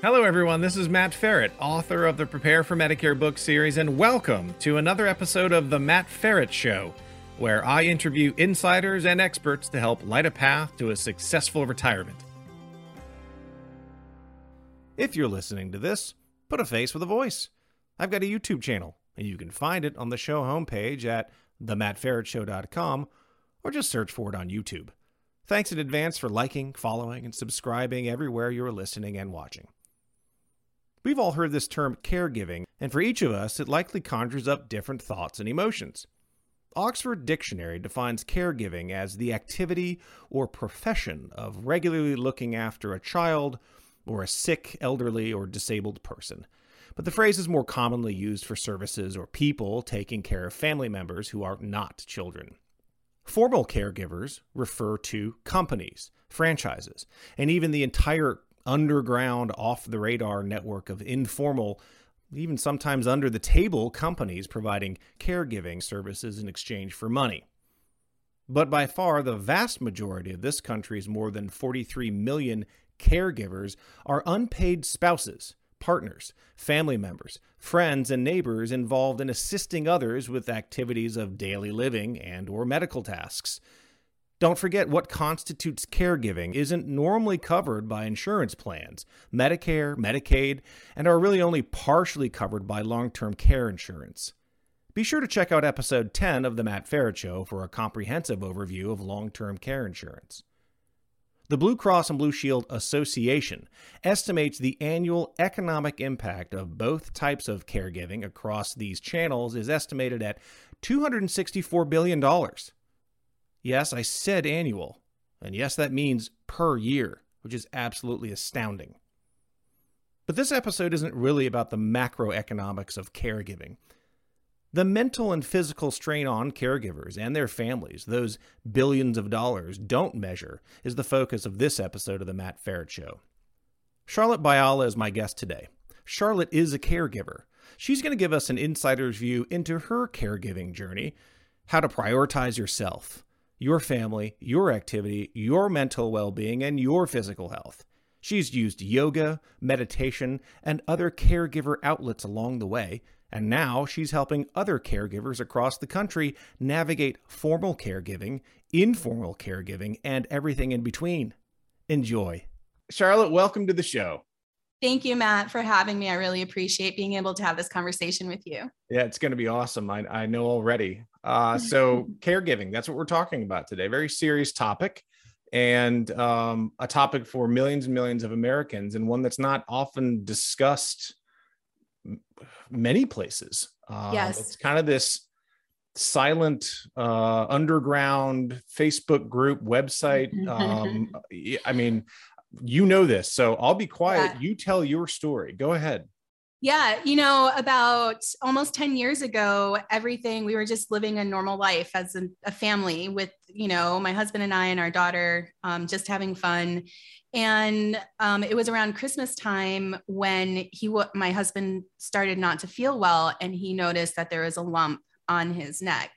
Hello, everyone. This is Matt Feret, author of the Prepare for Medicare book series, and welcome to another episode of The Matt Feret Show, where I interview insiders and experts to help light a path to a successful retirement. If you're listening to this, put a face with a voice. I've got a YouTube channel, and you can find it on the show homepage at themattferetshow.com or just search for it on YouTube. Thanks in advance for liking, following, and subscribing everywhere you're listening and watching. We've all heard this term caregiving, and for each of us, it likely conjures up different thoughts and emotions. Oxford Dictionary defines caregiving as the activity or profession of regularly looking after a child or a sick, elderly, or disabled person. But the phrase is more commonly used for services or people taking care of family members who are not children. Formal caregivers refer to companies, franchises, and even the entire underground, off the radar network of informal, even sometimes under the table companies providing caregiving services in exchange for money. But by far, the vast majority of this country's more than 43 million caregivers are unpaid spouses, partners, family members, friends, and neighbors involved in assisting others with activities of daily living and or medical tasks. Don't forget what constitutes caregiving isn't normally covered by insurance plans, Medicare, Medicaid, and are really only partially covered by long-term care insurance. Be sure to check out episode 10 of The Matt Feret Show for a comprehensive overview of long term care insurance. The Blue Cross and Blue Shield Association estimates the annual economic impact of both types of caregiving across these channels is estimated at $264 billion. Yes, I said annual. And yes, that means per year, which is absolutely astounding. But this episode isn't really about the macroeconomics of caregiving. The mental and physical strain on caregivers and their families, those billions of dollars don't measure, is the focus of this episode of The Matt Feret Show. Charlotte Bayala is my guest today. Charlotte is a caregiver. She's going to give us an insider's view into her caregiving journey, how to prioritize yourself, your family, your activity, your mental well being, and your physical health. She's used yoga, meditation, and other caregiver outlets along the way and now she's helping other caregivers across the country navigate formal caregiving, informal caregiving, and everything in between. Enjoy. Charlotte, welcome to the show. Thank you, Matt, for having me. I really appreciate being able to have this conversation with you. Yeah, it's going to be awesome. I, I know already. Uh, so, caregiving, that's what we're talking about today. Very serious topic and um, a topic for millions and millions of Americans, and one that's not often discussed many places. Um, yes. It's kind of this silent uh, underground Facebook group website. Um, I mean, you know this, so I'll be quiet. Yeah. You tell your story. Go ahead. Yeah, you know, about almost 10 years ago, everything we were just living a normal life as a, a family with, you know, my husband and I and our daughter um, just having fun. And um, it was around Christmas time when he, my husband, started not to feel well, and he noticed that there was a lump on his neck.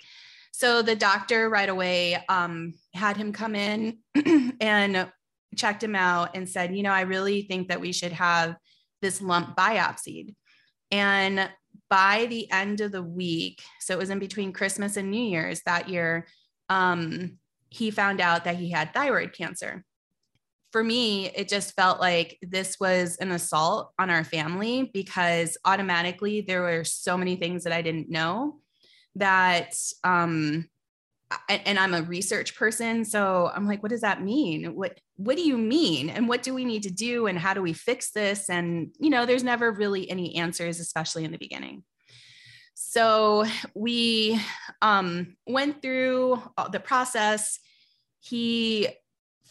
So the doctor right away um, had him come in and checked him out and said, you know, I really think that we should have this lump biopsied. And by the end of the week, so it was in between Christmas and New Year's that year, um, he found out that he had thyroid cancer for me, it just felt like this was an assault on our family because automatically there were so many things that I didn't know that, um, and I'm a research person. So I'm like, what does that mean? What, what do you mean? And what do we need to do? And how do we fix this? And, you know, there's never really any answers, especially in the beginning. So we um, went through the process. He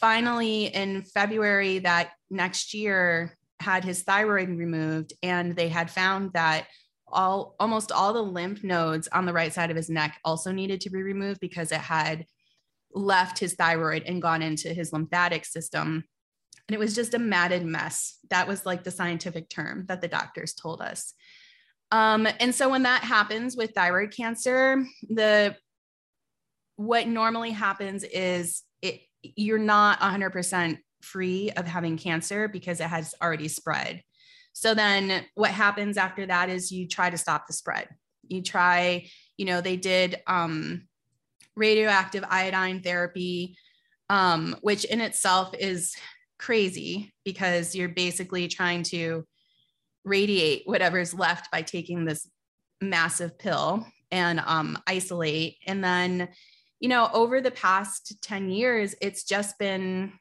finally in February that next year had his thyroid removed and they had found that all almost all the lymph nodes on the right side of his neck also needed to be removed because it had left his thyroid and gone into his lymphatic system. And it was just a matted mess. That was like the scientific term that the doctors told us. Um, and so when that happens with thyroid cancer the what normally happens is it you're not 100% free of having cancer because it has already spread. So then what happens after that is you try to stop the spread. You try, you know, they did um, radioactive iodine therapy, um, which in itself is crazy because you're basically trying to radiate whatever's left by taking this massive pill and um, isolate. And then, you know, over the past 10 years, it's just been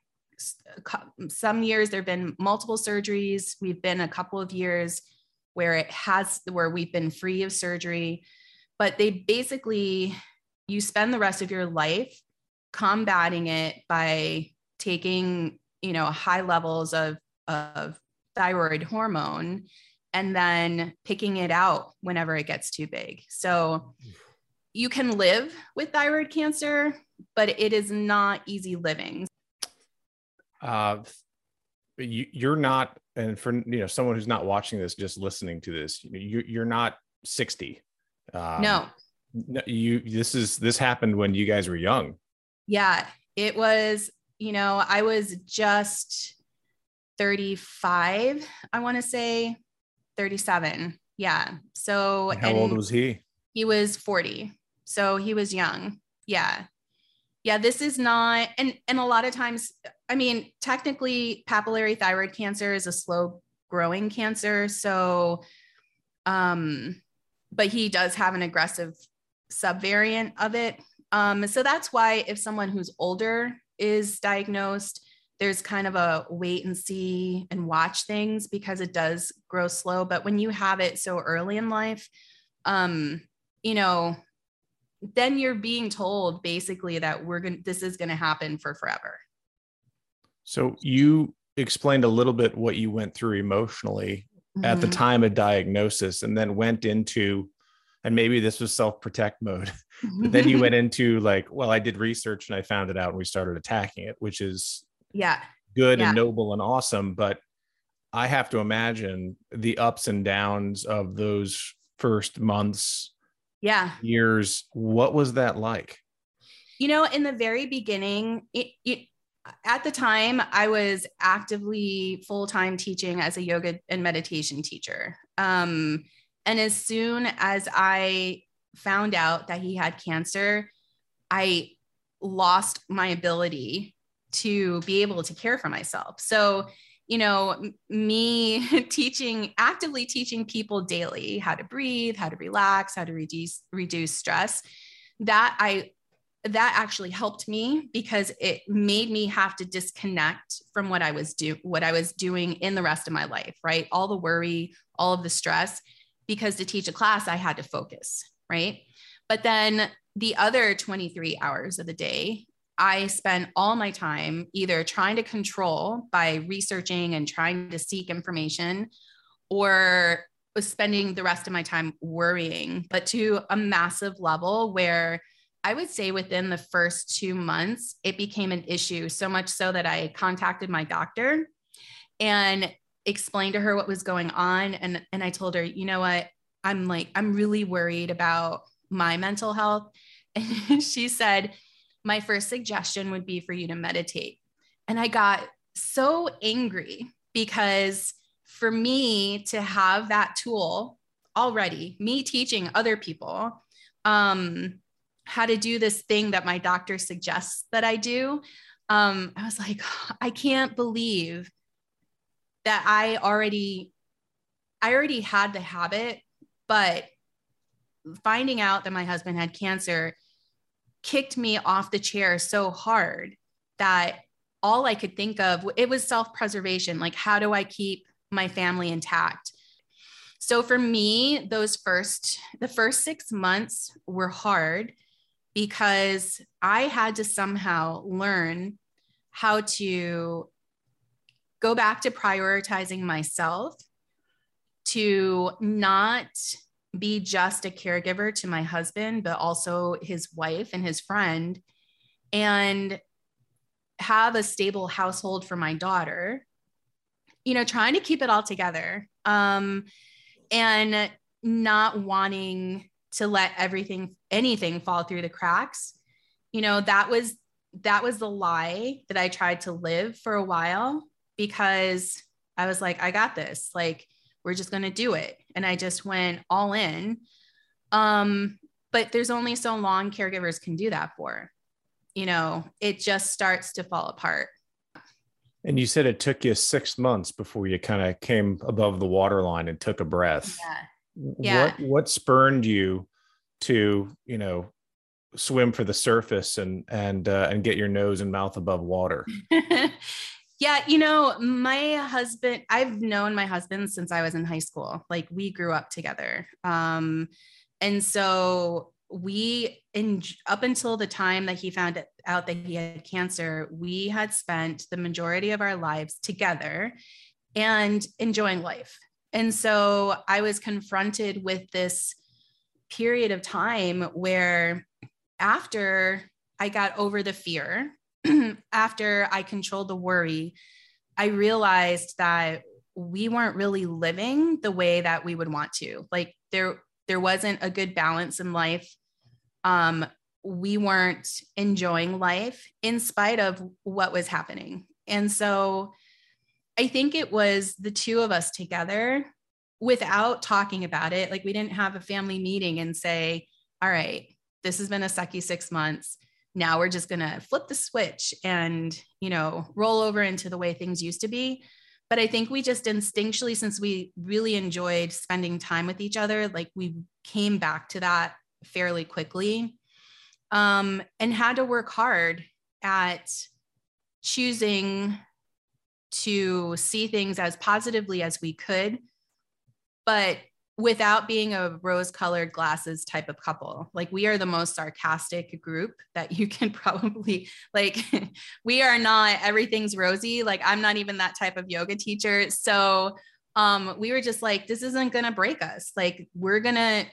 some years there have been multiple surgeries. We've been a couple of years where it has, where we've been free of surgery. But they basically, you spend the rest of your life combating it by taking, you know, high levels of, of thyroid hormone and then picking it out whenever it gets too big. So you can live with thyroid cancer, but it is not easy living. Uh, you, you're not, and for you know someone who's not watching this, just listening to this, you, you're not 60. Um, no, you. This is this happened when you guys were young. Yeah, it was. You know, I was just 35. I want to say 37. Yeah. So and how and old was he? He was 40. So he was young. Yeah. Yeah, this is not and and a lot of times I mean, technically papillary thyroid cancer is a slow growing cancer, so um but he does have an aggressive subvariant of it. Um so that's why if someone who's older is diagnosed, there's kind of a wait and see and watch things because it does grow slow. But when you have it so early in life, um, you know, then you're being told basically that we're going to, this is going to happen for forever. So you explained a little bit what you went through emotionally mm-hmm. at the mm-hmm. time of diagnosis and then went into and maybe this was self-protect mode but then you went into like well i did research and i found it out and we started attacking it which is yeah good yeah. and noble and awesome but i have to imagine the ups and downs of those first months yeah years what was that like you know in the very beginning it, it at the time i was actively full-time teaching as a yoga and meditation teacher um, and as soon as i found out that he had cancer i lost my ability to be able to care for myself. So, you know, me teaching, actively teaching people daily how to breathe, how to relax, how to reduce reduce stress, that I that actually helped me because it made me have to disconnect from what I was do what I was doing in the rest of my life, right? All the worry, all of the stress because to teach a class I had to focus, right? But then the other 23 hours of the day I spent all my time either trying to control by researching and trying to seek information or was spending the rest of my time worrying, but to a massive level where I would say within the first two months, it became an issue so much so that I contacted my doctor and explained to her what was going on. And, and I told her, you know what? I'm like, I'm really worried about my mental health. And she said, my first suggestion would be for you to meditate. And I got so angry because for me to have that tool already, me teaching other people um, how to do this thing that my doctor suggests that I do, um, I was like, I can't believe that I already, I already had the habit, but finding out that my husband had cancer kicked me off the chair so hard that all I could think of it was self-preservation. Like how do I keep my family intact? So for me those first the first 6 months were hard because I had to somehow learn how to go back to prioritizing myself to not be just a caregiver to my husband, but also his wife and his friend, and have a stable household for my daughter. You know, trying to keep it all together um, and not wanting to let everything, anything fall through the cracks. You know, that was that was the lie that I tried to live for a while because I was like, I got this. Like, we're just going to do it. And I just went all in. Um, but there's only so long caregivers can do that for. You know, it just starts to fall apart. And you said it took you six months before you kind of came above the waterline and took a breath. Yeah. Yeah. What what spurned you to, you know, swim for the surface and and uh, and get your nose and mouth above water? yeah, you know, my husband, I've known my husband since I was in high school. Like we grew up together. Um, and so we in up until the time that he found out that he had cancer we had spent the majority of our lives together and enjoying life and so i was confronted with this period of time where after i got over the fear after i controlled the worry i realized that we weren't really living the way that we would want to like there there wasn't a good balance in life um, we weren't enjoying life in spite of what was happening. And so I think it was the two of us together without talking about it. Like we didn't have a family meeting and say, all right, this has been a sucky six months. Now we're just going to flip the switch and, you know, roll over into the way things used to be. But I think we just instinctually, since we really enjoyed spending time with each other, like we came back to that fairly quickly um, and had to work hard at choosing to see things as positively as we could, but without being a rose colored glasses type of couple. Like we are the most sarcastic group that you can probably like we are not everything's rosy. Like I'm not even that type of yoga teacher. So um we were just like this isn't going to break us. Like we're going to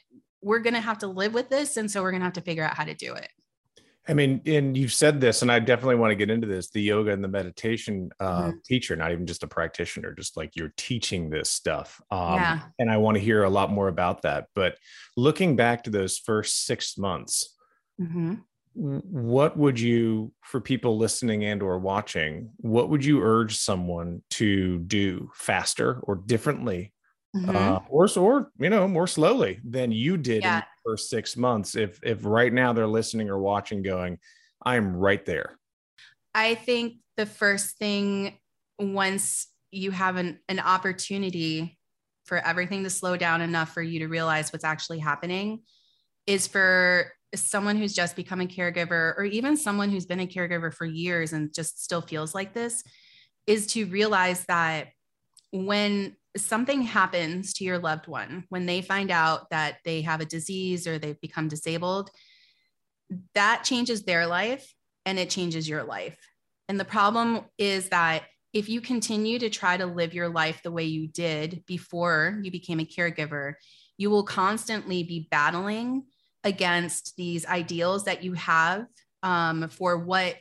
we're going to have to live with this. And so we're going to have to figure out how to do it. I mean, and you've said this, and I definitely want to get into this the yoga and the meditation uh, mm-hmm. teacher, not even just a practitioner, just like you're teaching this stuff. Um, yeah. And I want to hear a lot more about that. But looking back to those first six months, mm-hmm. what would you, for people listening and or watching, what would you urge someone to do faster or differently mm-hmm. uh, or or you know more slowly than you did yeah. in the first six months. If if right now they're listening or watching, going, I'm right there. I think the first thing once you have an, an opportunity for everything to slow down enough for you to realize what's actually happening is for someone who's just become a caregiver or even someone who's been a caregiver for years and just still feels like this is to realize that when something happens to your loved one, when they find out that they have a disease or they've become disabled, that changes their life and it changes your life. And the problem is that if you continue to try to live your life the way you did before you became a caregiver, you will constantly be battling against these ideals that you have um, for what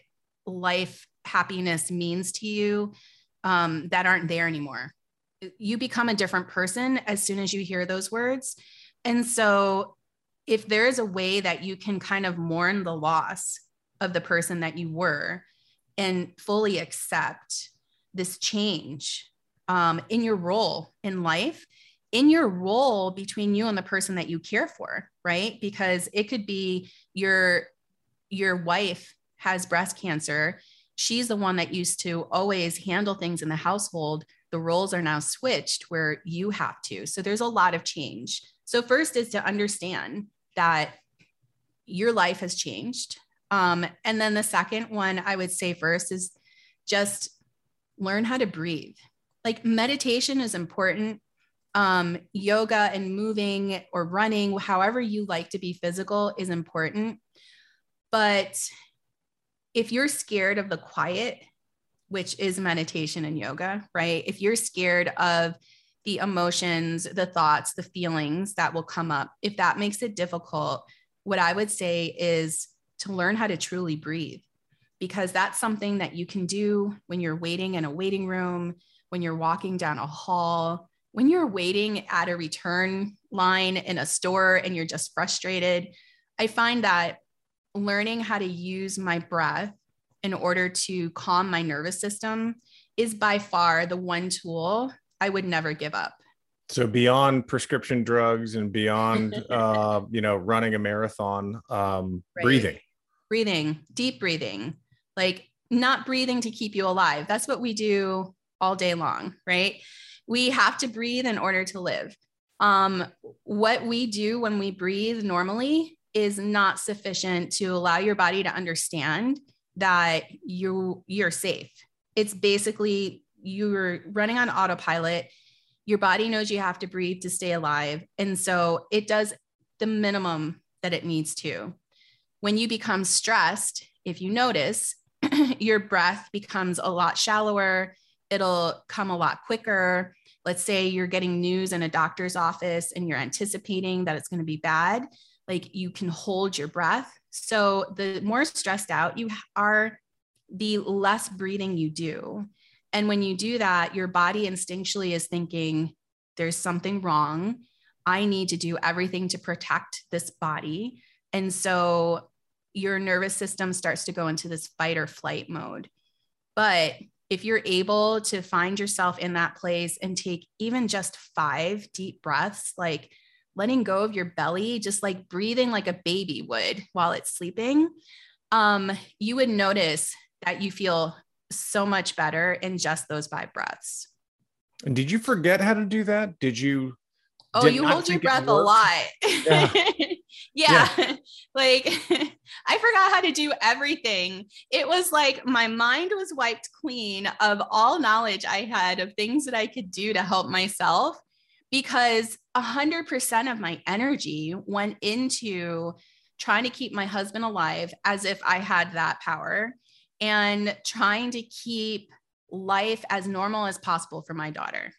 life happiness means to you um, that aren't there anymore you become a different person as soon as you hear those words. And so, if there is a way that you can kind of mourn the loss of the person that you were and fully accept this change um, in your role in life, in your role between you and the person that you care for, right? Because it could be your your wife has breast cancer. She's the one that used to always handle things in the household the roles are now switched where you have to. So there's a lot of change. So, first is to understand that your life has changed. Um, and then the second one I would say first is just learn how to breathe. Like meditation is important. Um, yoga and moving or running, however you like to be physical, is important. But if you're scared of the quiet, which is meditation and yoga, right? If you're scared of the emotions, the thoughts, the feelings that will come up, if that makes it difficult, what I would say is to learn how to truly breathe, because that's something that you can do when you're waiting in a waiting room, when you're walking down a hall, when you're waiting at a return line in a store and you're just frustrated. I find that learning how to use my breath in order to calm my nervous system is by far the one tool I would never give up. So beyond prescription drugs and beyond, uh, you know, running a marathon, um, right. breathing, breathing, deep breathing, like not breathing to keep you alive. That's what we do all day long, right? We have to breathe in order to live. Um, what we do when we breathe normally is not sufficient to allow your body to understand that you you're safe. It's basically you're running on autopilot. Your body knows you have to breathe to stay alive, and so it does the minimum that it needs to. When you become stressed, if you notice, your breath becomes a lot shallower. It'll come a lot quicker. Let's say you're getting news in a doctor's office and you're anticipating that it's going to be bad. Like you can hold your breath. So the more stressed out you are, the less breathing you do. And when you do that, your body instinctually is thinking, there's something wrong. I need to do everything to protect this body. And so your nervous system starts to go into this fight or flight mode. But if you're able to find yourself in that place and take even just five deep breaths, like letting go of your belly, just like breathing like a baby would while it's sleeping, um, you would notice that you feel so much better in just those five breaths. And did you forget how to do that? Did you? Oh, you hold your breath a lot. Yeah. yeah. yeah. like I forgot how to do everything. It was like my mind was wiped clean of all knowledge I had of things that I could do to help myself because 100% of my energy went into trying to keep my husband alive as if I had that power and trying to keep life as normal as possible for my daughter.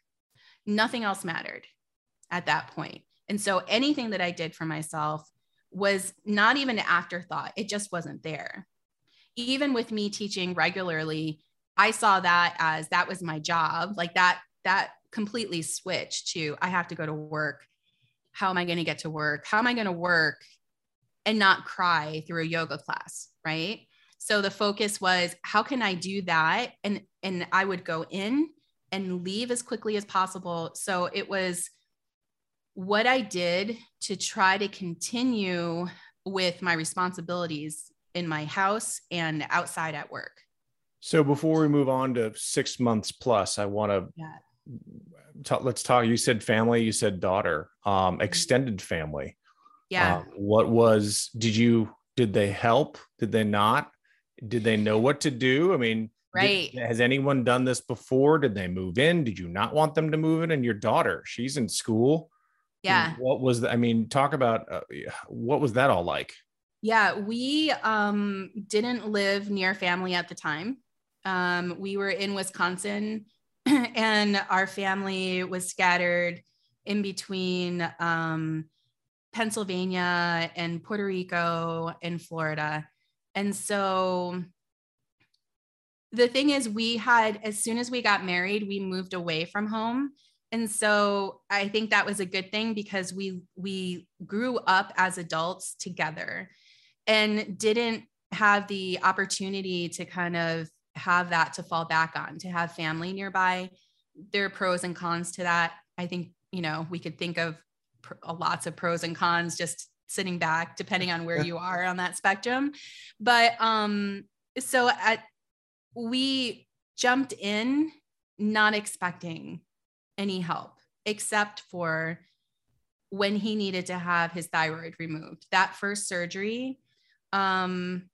Nothing else mattered at that point. And so anything that I did for myself was not even an afterthought. It just wasn't there. Even with me teaching regularly, I saw that as that was my job. Like that, that completely switch to I have to go to work. How am I going to get to work? How am I going to work and not cry through a yoga class? Right. So the focus was how can I do that? And and I would go in and leave as quickly as possible. So it was what I did to try to continue with my responsibilities in my house and outside at work. So before we move on to six months plus, I want to yeah. Talk, let's talk. You said family, you said daughter, um, mm-hmm. extended family. Yeah. Uh, what was, did you, did they help? Did they not? Did they know what to do? I mean, right. Did, has anyone done this before? Did they move in? Did you not want them to move in? And your daughter, she's in school yeah what was the, i mean talk about uh, what was that all like yeah we um didn't live near family at the time um we were in wisconsin and our family was scattered in between um pennsylvania and puerto rico and florida. And so the thing is we had as soon as we got married we moved away from home. And so i think that was a good thing because we we grew up as adults together and didn't have the opportunity to kind of have that to fall back on to have family nearby. There are pros and cons to that. I think you know we could think of pr- lots of pros and cons just sitting back depending on where you are on that spectrum. But um so at we jumped in not expecting any help except for when he needed to have his thyroid removed. That first surgery, um,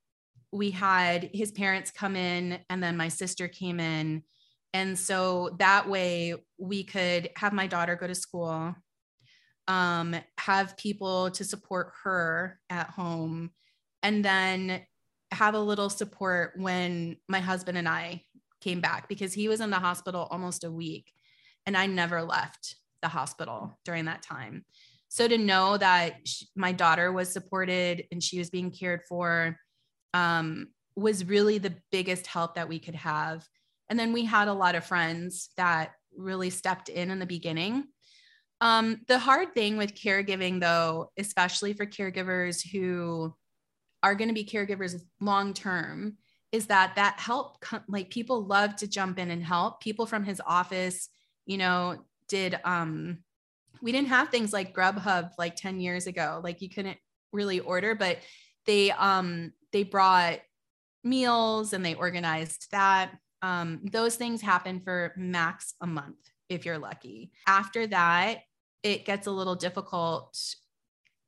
we had his parents come in and then my sister came in. And so that way we could have my daughter go to school, um, have people to support her at home, and then have a little support when my husband and I came back because he was in the hospital almost a week and I never left the hospital during that time. So to know that she, my daughter was supported and she was being cared for um, was really the biggest help that we could have. And then we had a lot of friends that really stepped in in the beginning. Um, the hard thing with caregiving, though, especially for caregivers who are going to be caregivers long term, is that that help, like people love to jump in and help. People from his office you know, did um we didn't have things like Grubhub like 10 years ago. Like you couldn't really order, but they um they brought meals and they organized that. Um, those things happen for max a month if you're lucky. After that, it gets a little difficult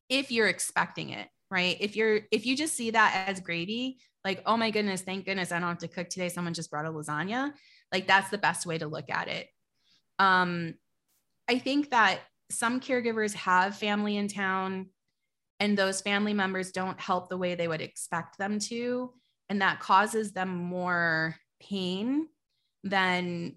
if you're expecting it, right? If you're if you just see that as gravy, like, oh my goodness, thank goodness I don't have to cook today. Someone just brought a lasagna. Like that's the best way to look at it. Um, I think that some caregivers have family in town and those family members don't help the way they would expect them to. And that causes them more pain than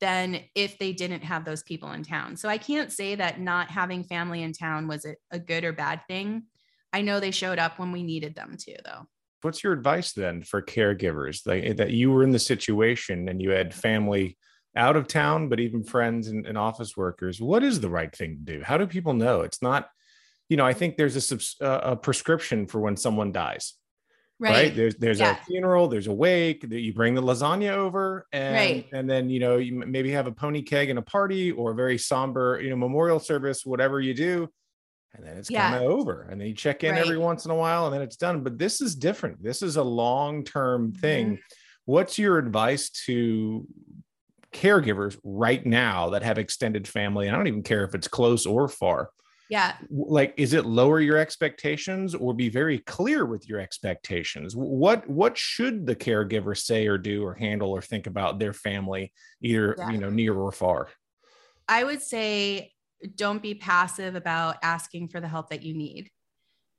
than if they didn't have those people in town. So I can't say that not having family in town was a, good or bad thing. I know they showed up when we needed them to, though. What's your advice then for caregivers like, eh, that you were in the situation and you had family out of town, but even friends and, and office workers? What is the right thing to do? How do people know? It's not, you know, I think there's a, a prescription for when someone dies right, right? there's there's yeah. a funeral there's a wake that you bring the lasagna over and right. and then you know you maybe have a pony keg and a party or a very somber you know memorial service whatever you do and then it's yeah. kind of over and then you check in right. every once in a while and then it's done but this is different this is a long-term thing mm-hmm. what's your advice to caregivers right now that have extended family and i don't even care if it's close or far yeah. Like is it lower your expectations or be very clear with your expectations? What what should the caregiver say or do or handle or think about their family either yeah. you know near or far? I would say don't be passive about asking for the help that you need.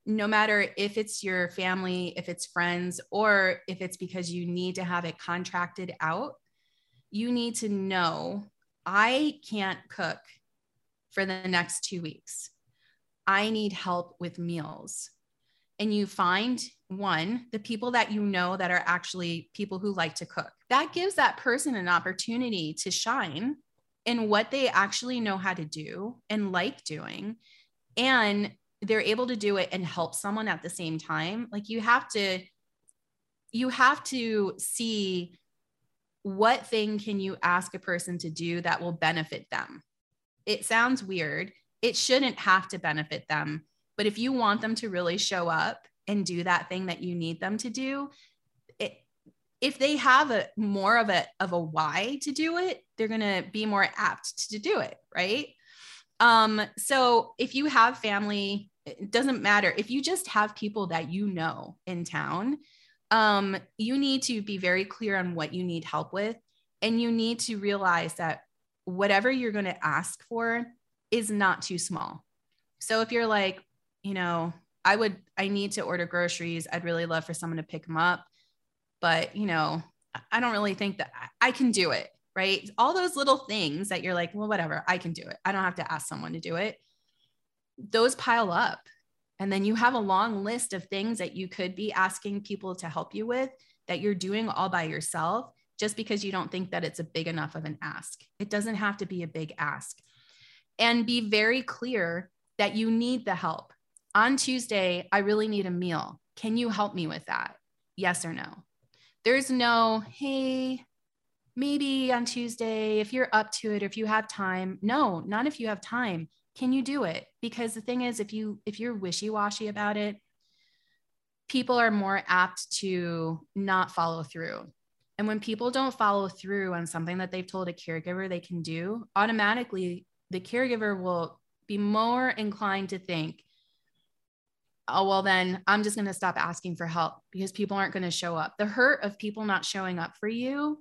No matter if it's your family if it's friends or if it's because you need to have it contracted out you need to know i can't cook for the next two weeks I need help with meals. And you find one, the people that you know that are actually people who like to cook. That gives that person an opportunity to shine in what they actually know how to do and like doing. And they're able to do it and help someone at the same time. Like you have to, you have to see what thing can you ask a person to do that will benefit them. It sounds weird, it shouldn't have to benefit them. But if you want them to really show up and do that thing that you need them to do, it, if they have a more of a of a why to do it, they're going to be more apt to do it, right? Um, so if you have family, it doesn't matter. If you just have people that you know in town, um, you need to be very clear on what you need help with. And you need to realize that whatever you're going to ask for, is not too small. So if you're like, you know, I would, I need to order groceries. I'd really love for someone to pick them up. But, you know, I don't really think that I can do it. Right. All those little things that you're like, well, whatever, I can do it. I don't have to ask someone to do it. Those pile up. And then you have a long list of things that you could be asking people to help you with that you're doing all by yourself just because you don't think that it's a big enough of an ask. It doesn't have to be a big ask and be very clear that you need the help. On Tuesday, I really need a meal. Can you help me with that? Yes or no? There's no, hey, maybe on Tuesday, if you're up to it, or if you have time. No, not if you have time. Can you do it? Because the thing is, if you if you're wishy-washy about it, people are more apt to not follow through. And when people don't follow through on something that they've told a caregiver they can do, automatically the caregiver will be more inclined to think, oh, well, then I'm just going to stop asking for help because people aren't going to show up. The hurt of people not showing up for you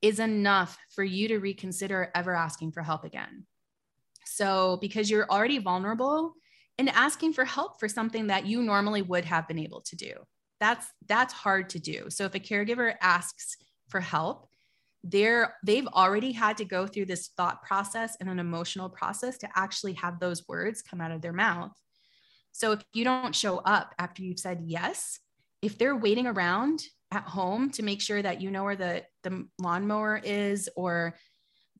is enough for you to reconsider ever asking for help again. So, because you're already vulnerable and asking for help for something that you normally would have been able to do. That's that's hard to do. So if a caregiver asks for help, they're they've already had to go through this thought process and an emotional process to actually have those words come out of their mouth. So if you don't show up after you've said yes if they're waiting around at home to make sure that you know where the the lawnmower is or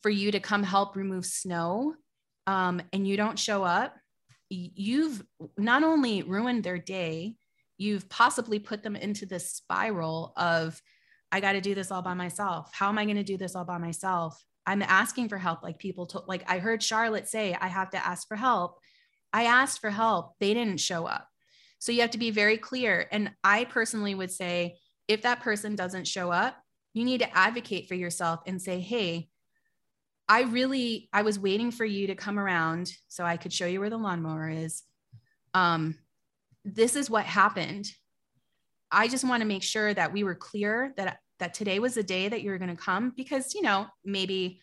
for you to come help remove snow um, and you don't show up you've not only ruined their day you've possibly put them into this spiral of I got to do this all by myself. How am I going to do this all by myself? I'm asking for help. Like people told, like I heard Charlotte say, I have to ask for help. I asked for help. They didn't show up. So you have to be very clear. And I personally would say, if that person doesn't show up, you need to advocate for yourself and say, hey, I really, I was waiting for you to come around so I could show you where the lawnmower is. Um, this is what happened. I just want to make sure that we were clear that that today was the day that you're going to come because you know maybe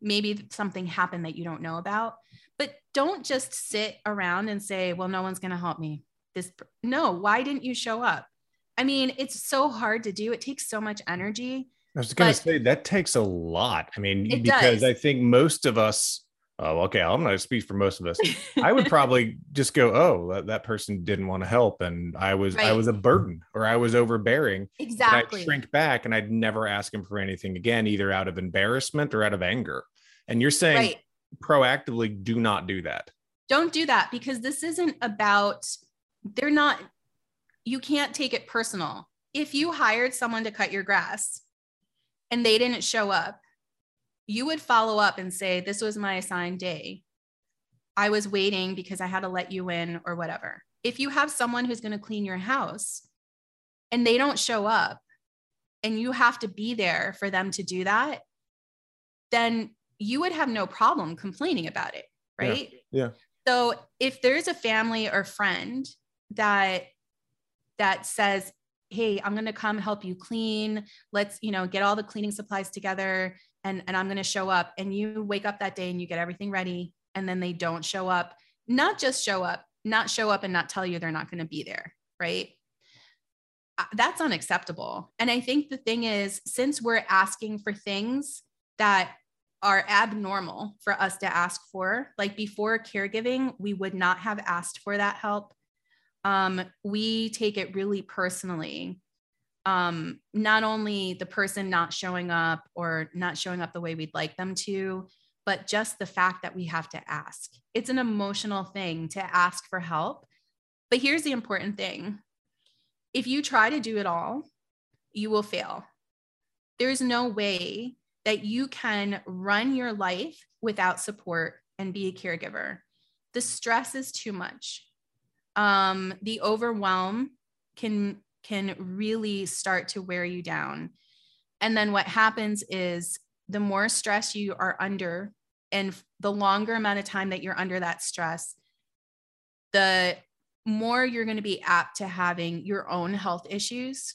maybe something happened that you don't know about. But don't just sit around and say well no one's going to help me. This no why didn't you show up? I mean it's so hard to do. It takes so much energy i was going to say that takes a lot. I mean because does. i think most of us oh okay i'm going to speak for most of us. I would probably just go oh that, that person didn't want to help and i was right. i was a burden or i was overbearing exactly i'd shrink back and i'd never ask him for anything again either out of embarrassment or out of anger. And you're saying right. proactively do not do that. Don't do that because this isn't about they're not you can't take it personal. If you hired someone to cut your grass and they didn't show up you would follow up and say, This was my assigned day. I was waiting because I had to let you in or whatever. If you have someone who's going to clean your house and they don't show up and you have to be there for them to do that, then you would have no problem complaining about it. Right. Yeah. yeah. So if there's a family or friend that that says, hey i'm going to come help you clean let's you know get all the cleaning supplies together and and i'm going to show up and you wake up that day and you get everything ready and then they don't show up. Not just show up not show up and not tell you they're not going to be there right? That's unacceptable. And i think the thing is since we're asking for things that are abnormal for us to ask for like before caregiving we would not have asked for that help. Um, we take it really personally um, not only the person not showing up or not showing up the way we'd like them to, but just the fact that we have to ask. It's an emotional thing to ask for help. But here's the important thing if you try to do it all, you will fail. There's no way that you can run your life without support and be a caregiver. The stress is too much. Um, the overwhelm can can really start to wear you down. And then what happens is the more stress you are under, and the longer amount of time that you're under that stress, the more you're going to be apt to having your own health issues.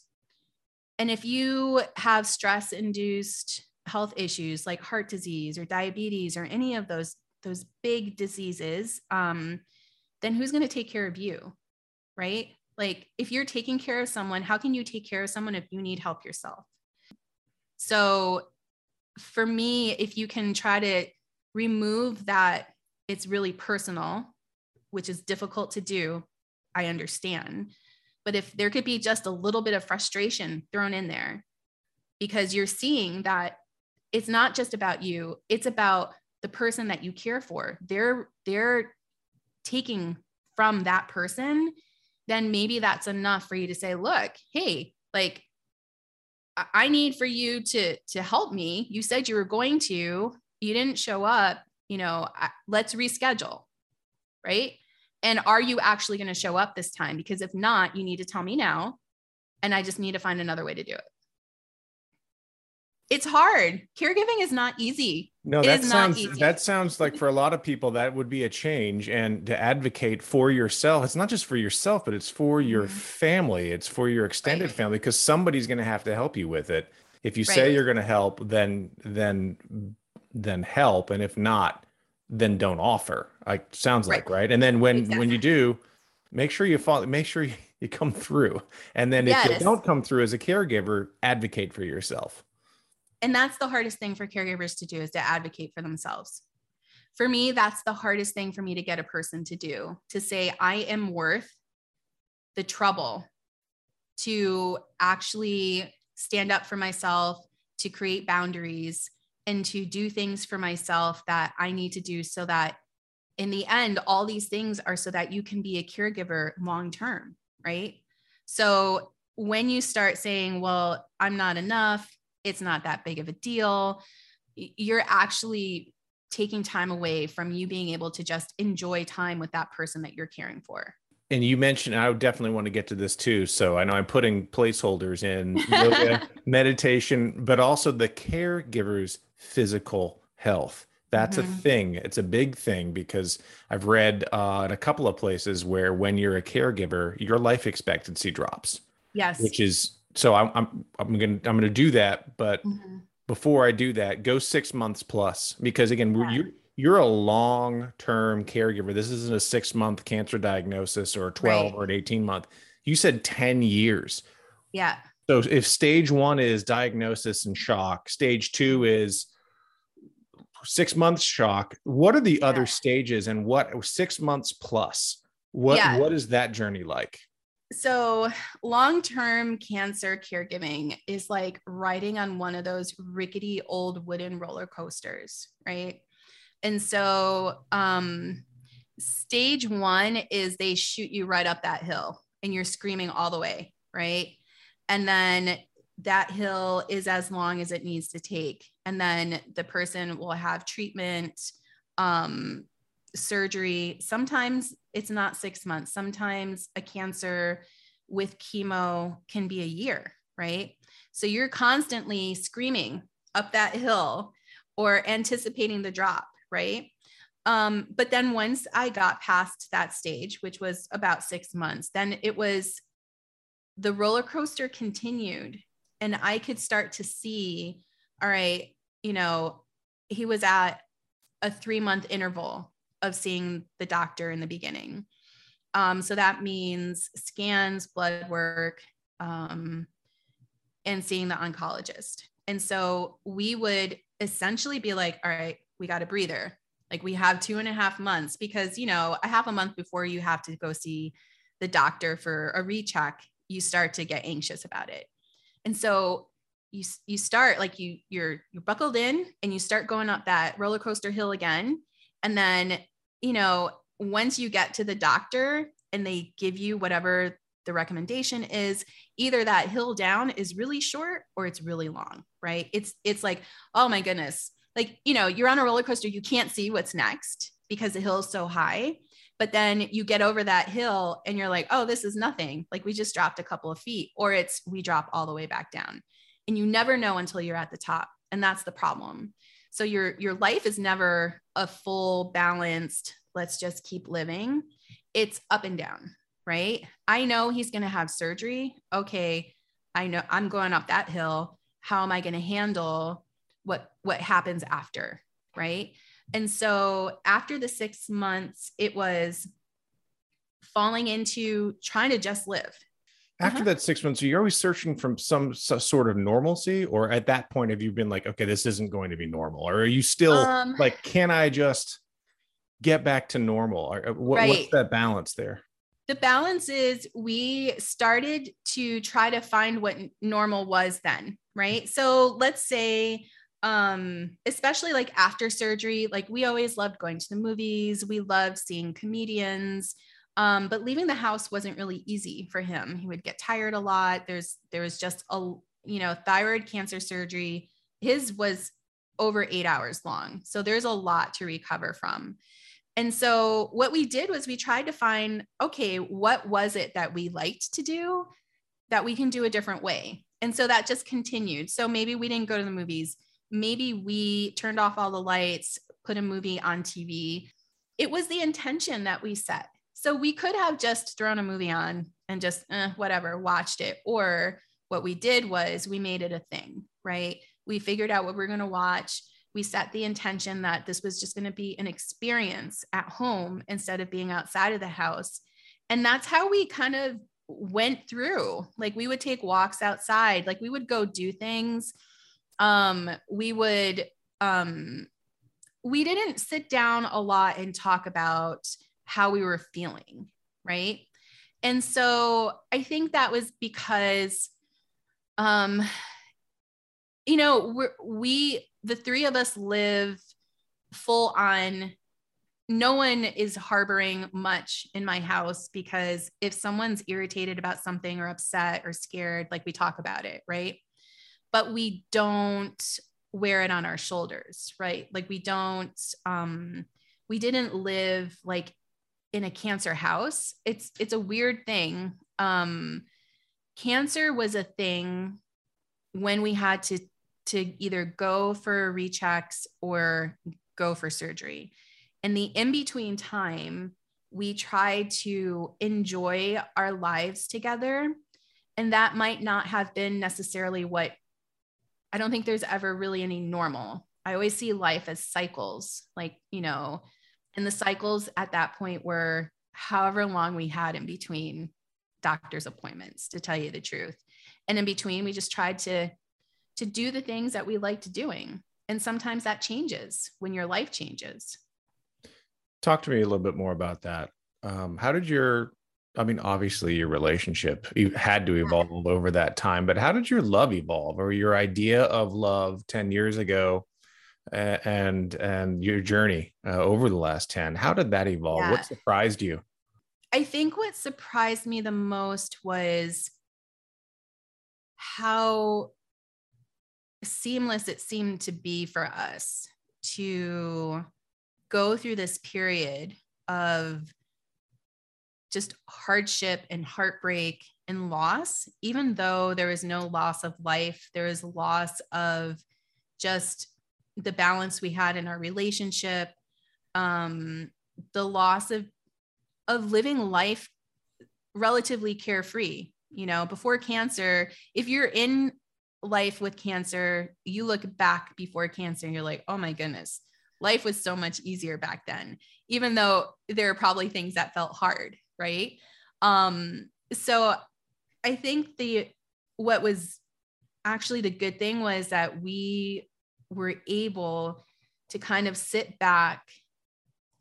And if you have stress induced health issues like heart disease or diabetes or any of those those big diseases um, then who's going to take care of you right like, if you're taking care of someone, how can you take care of someone if you need help yourself? So, for me, if you can try to remove that, it's really personal, which is difficult to do. I understand. But if there could be just a little bit of frustration thrown in there, because you're seeing that it's not just about you, it's about the person that you care for. They're they're taking from that person then maybe that's enough for you to say, look, hey, like I need for you to to help me. You said you were going to, you didn't show up, you know, let's reschedule. Right? And are you actually going to show up this time? Because if not, you need to tell me now and I just need to find another way to do it it's hard. Caregiving is not easy. No, it that sounds that sounds like for a lot of people that would be a change and to advocate for yourself. It's not just for yourself, but it's for your mm-hmm. family. It's for your extended right. family because somebody's going to have to help you with it. If you right. say you're going to help, then then then help and if not, then don't offer. Like sounds right. like, right? And then when exactly. when you do, make sure you follow make sure you, you come through. And then yes. if you don't come through as a caregiver, advocate for yourself and that's the hardest thing for caregivers to do is to advocate for themselves. For me that's the hardest thing for me to get a person to do to say i am worth the trouble to actually stand up for myself to create boundaries and to do things for myself that i need to do so that in the end all these things are so that you can be a caregiver long term right? So when you start saying well i'm not enough it's not that big of a deal. you're actually taking time away from you being able to just enjoy time with that person that you're caring for. And you mentioned, I would definitely want to get to this too. So I know I'm putting placeholders in yoga, meditation, but also the caregiver's physical health. That's mm-hmm. a thing. It's a big thing because I've read uh, in a couple of places where when you're a caregiver, your life expectancy drops. Yes. Which is so I'm I'm I'm gonna I'm gonna do that, but mm-hmm. before I do that, go six months plus because again, yeah. you you're a long term caregiver. This isn't a six month cancer diagnosis or a 12 right. or an 18 month. You said 10 years. Yeah. So if stage one is diagnosis and shock, stage two is six months shock. What are the yeah. other stages and what six months plus? What yeah. what is that journey like? So, long term cancer caregiving is like riding on one of those rickety old wooden roller coasters, right? And so, um, stage one is they shoot you right up that hill and you're screaming all the way, right? And then that hill is as long as it needs to take. And then the person will have treatment, um, surgery. Sometimes it's not six months. Sometimes a cancer with chemo can be a year, right? So you're constantly screaming up that hill or anticipating the drop, right? Um, but then once I got past that stage, which was about six months, then it was the roller coaster continued and I could start to see, all right, you know, he was at a three month interval of seeing the doctor in the beginning. Um, so that means scans, blood work, um, and seeing the oncologist. And so we would essentially be like, all right, we got a breather. Like we have two and a half months because, you know, a half a month before you have to go see the doctor for a recheck, you start to get anxious about it. And so you, you start like you you're you're buckled in and you start going up that roller coaster hill again and then you know, once you get to the doctor and they give you whatever the recommendation is, either that hill down is really short or it's really long, right? It's it's like, oh my goodness. Like, you know, you're on a roller coaster, you can't see what's next because the hill is so high. But then you get over that hill and you're like, oh, this is nothing. Like we just dropped a couple of feet, or it's we drop all the way back down. And you never know until you're at the top. And that's the problem. So your your life is never a full balanced, let's just keep living. It's up and down, right? I know he's going to have surgery. Okay, I know I'm going up that hill. How am I going to handle what what happens after, right? And so after the 6 months, it was falling into trying to just live after uh-huh. that six months, you're you always searching from some, some, sort of normalcy, or at that point have you been like, okay, this isn't going to be normal, or are you still um, like, can I just get back to normal? Or uh, what, right. what's that balance there? The balance is we started to try to find what normal was then, right? So let's say um especially like after surgery like we always loved going to the movies we loved seeing comedians um, but leaving the house wasn't really easy for him. He would get tired a lot. There's there was just a you know thyroid cancer surgery. His was over eight hours long, so there's a lot to recover from. And so what we did was we tried to find okay, what was it that we liked to do that we can do a different way. And so that just continued. So maybe we didn't go to the movies. Maybe we turned off all the lights, put a movie on TV. It was the intention that we set so we could have just thrown a movie on and just eh, whatever, watched it. Or what we did was we made it a thing, right? We figured out what we are going to watch. We set the intention that this was just going to be an experience at home instead of being outside of the house. And that's how we kind of went through. Like we would take walks outside, like we would go do things. Um, we would um we didn't sit down a lot and talk about how we were feeling, right? And so I think that was because um you know, we we the three of us live full on no one is harboring much in my house because if someone's irritated about something or upset or scared like we talk about it right but we don't wear it on our shoulders, right? Like we don't, um, we didn't live like in a cancer house. It's it's a weird thing. Um, cancer was a thing when we had to to either go for rechecks or go for surgery. In the in between time, we try to enjoy our lives together. And that might not have been necessarily what I don't think there's ever really any normal. I always see life as cycles, like, you know, and the cycles at that point were however long we had in between doctor's appointments, to tell you the truth. And in between, we just tried to to do the things that we liked doing. And sometimes that changes when your life changes. Talk to me a little bit more about that. Um, how did your I mean, obviously your relationship had to evolve over that time, but how did your love evolve or your idea of love 10 years ago and and your journey uh, over the last 10 how did that evolve yeah. what surprised you i think what surprised me the most was how seamless it seemed to be for us to go through this period of just hardship and heartbreak and loss even though there was no loss of life there was loss of just the balance we had in our relationship um the loss of of living life relatively carefree you know before cancer if you're in life with cancer you look back before cancer and you're like oh my goodness life was so much easier back then even though there are probably things that felt hard right? Um so i think the what was actually the good thing was that we were able to kind of sit back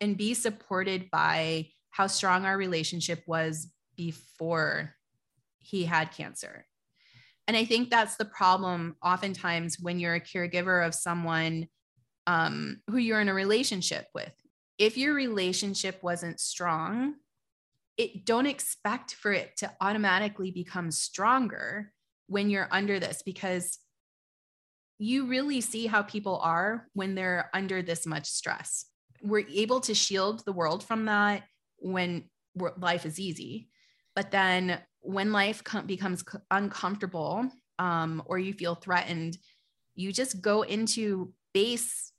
and be supported by how strong our relationship was before he had cancer. And I think that's the problem oftentimes when you're a caregiver of someone um, who you're in a relationship with. If your relationship wasn't strong, it don't expect for it to automatically become stronger when you're under this because you really see how people are when they're under this much stress. We're able to shield the world from that when life is easy. But then when life becomes uncomfortable um, or you feel threatened, you just go into base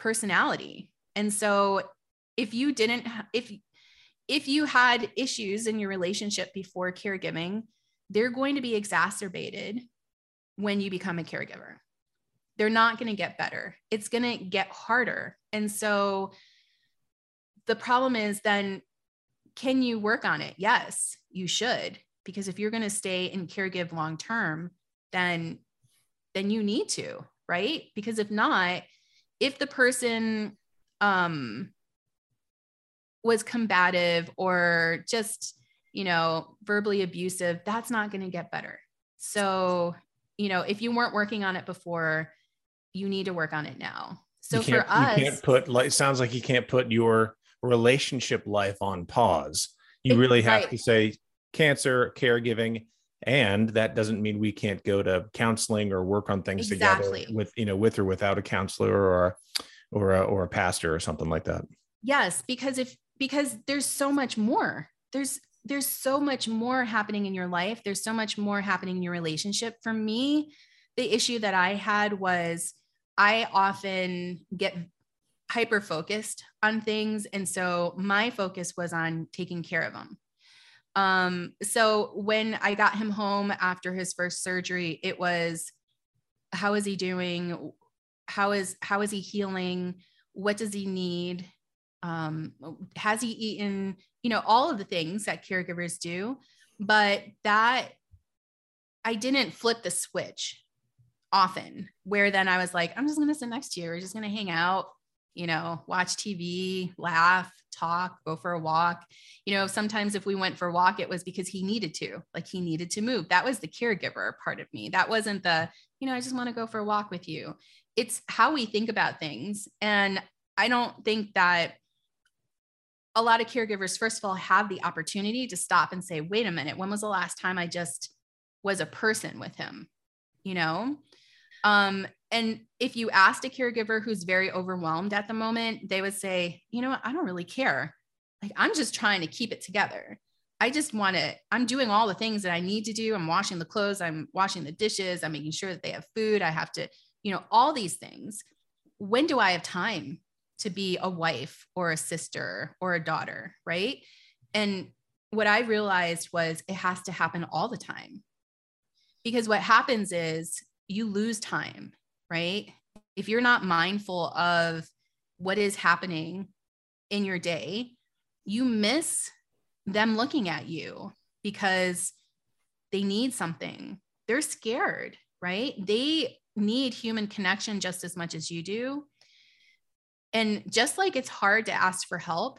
personality. And so if you didn't, if, if you had issues in your relationship before caregiving, they're going to be exacerbated when you become a caregiver. They're not going to get better. It's going to get harder. And so the problem is then can you work on it? Yes, you should because if you're going to stay and caregive long term, then then you need to, right? Because if not, if the person um was combative or just, you know, verbally abusive, that's not going to get better. So you know, if you weren't working on it before, you need to work on it now. So for us, you can't put like it sounds like you can't put your relationship life on pause. You really have right. to say cancer, caregiving, and that doesn't mean we can't go to counseling or work on things exactly. together with you know with or without a counselor or or a, or a pastor or something like that. Yes, because if because there's so much more. There's there's so much more happening in your life. There's so much more happening in your relationship. For me, the issue that I had was I often get hyper focused on things. And so my focus was on taking care of him. Um, so when I got him home after his first surgery, it was how is he doing? How is how is he healing? What does he need? Um, has he eaten you know, all of the things that caregivers do. But that I didn't flip the switch often, where then I was like, I'm just going to sit next to you. We're just going to hang out, you know, watch TV, laugh, talk, go for a walk. You know, sometimes if we went for a walk, it was because he needed to, like he needed to move. That was the caregiver part of me. That wasn't the, you know, I just want to go for a walk with you. It's how we think about things. And I don't think that a lot of caregivers, first of all, have the opportunity to stop and say, wait a minute, when was the last time I just was a person with him? You know? Um, and if you asked a caregiver who's very overwhelmed at the moment, they would say, you know what, I don't really care. Like, I'm just trying to keep it together. I just want to, I'm doing all the things that I need to do. I'm washing the clothes, I'm washing the dishes, I'm making sure that they have food. I have to, you know, all these things. When do I have time to be a wife or a sister or a daughter? Right. And what I realized was it has to happen all the time. Because what happens is you lose time, right? If you're not mindful of what is happening in your day, you miss them looking at you because they need something. They're scared, right? They need human connection just as much as you do. And just like it's hard to ask for help,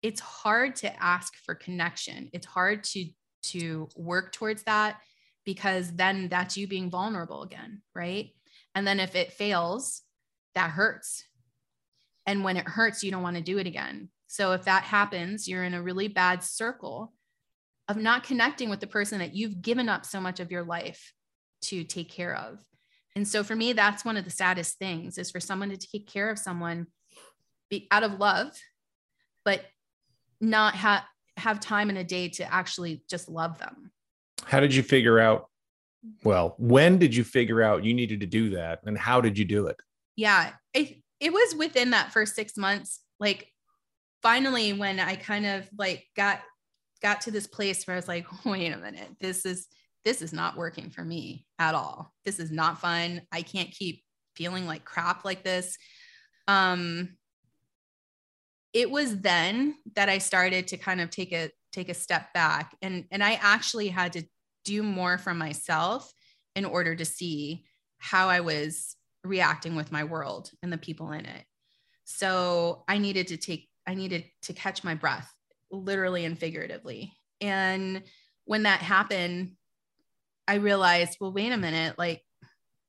it's hard to ask for connection. It's hard to to work towards that because then that's you being vulnerable again, right? And then if it fails, that hurts. And when it hurts, you don't want to do it again. So if that happens, you're in a really bad circle of not connecting with the person that you've given up so much of your life to take care of. And so for me, that's one of the saddest things is for someone to take care of someone be out of love, but not have have time in a day to actually just love them. How did you figure out? Well, when did you figure out you needed to do that, and how did you do it? Yeah, it it was within that first six months. Like finally, when I kind of like got got to this place where I was like, wait a minute, this is this is not working for me at all. This is not fun. I can't keep feeling like crap like this. Um, it was then that I started to kind of take a take a step back and and I actually had to do more for myself in order to see how I was reacting with my world and the people in it. So I needed to take I needed to catch my breath literally and figuratively. And when that happened, I realized, well, wait a minute, like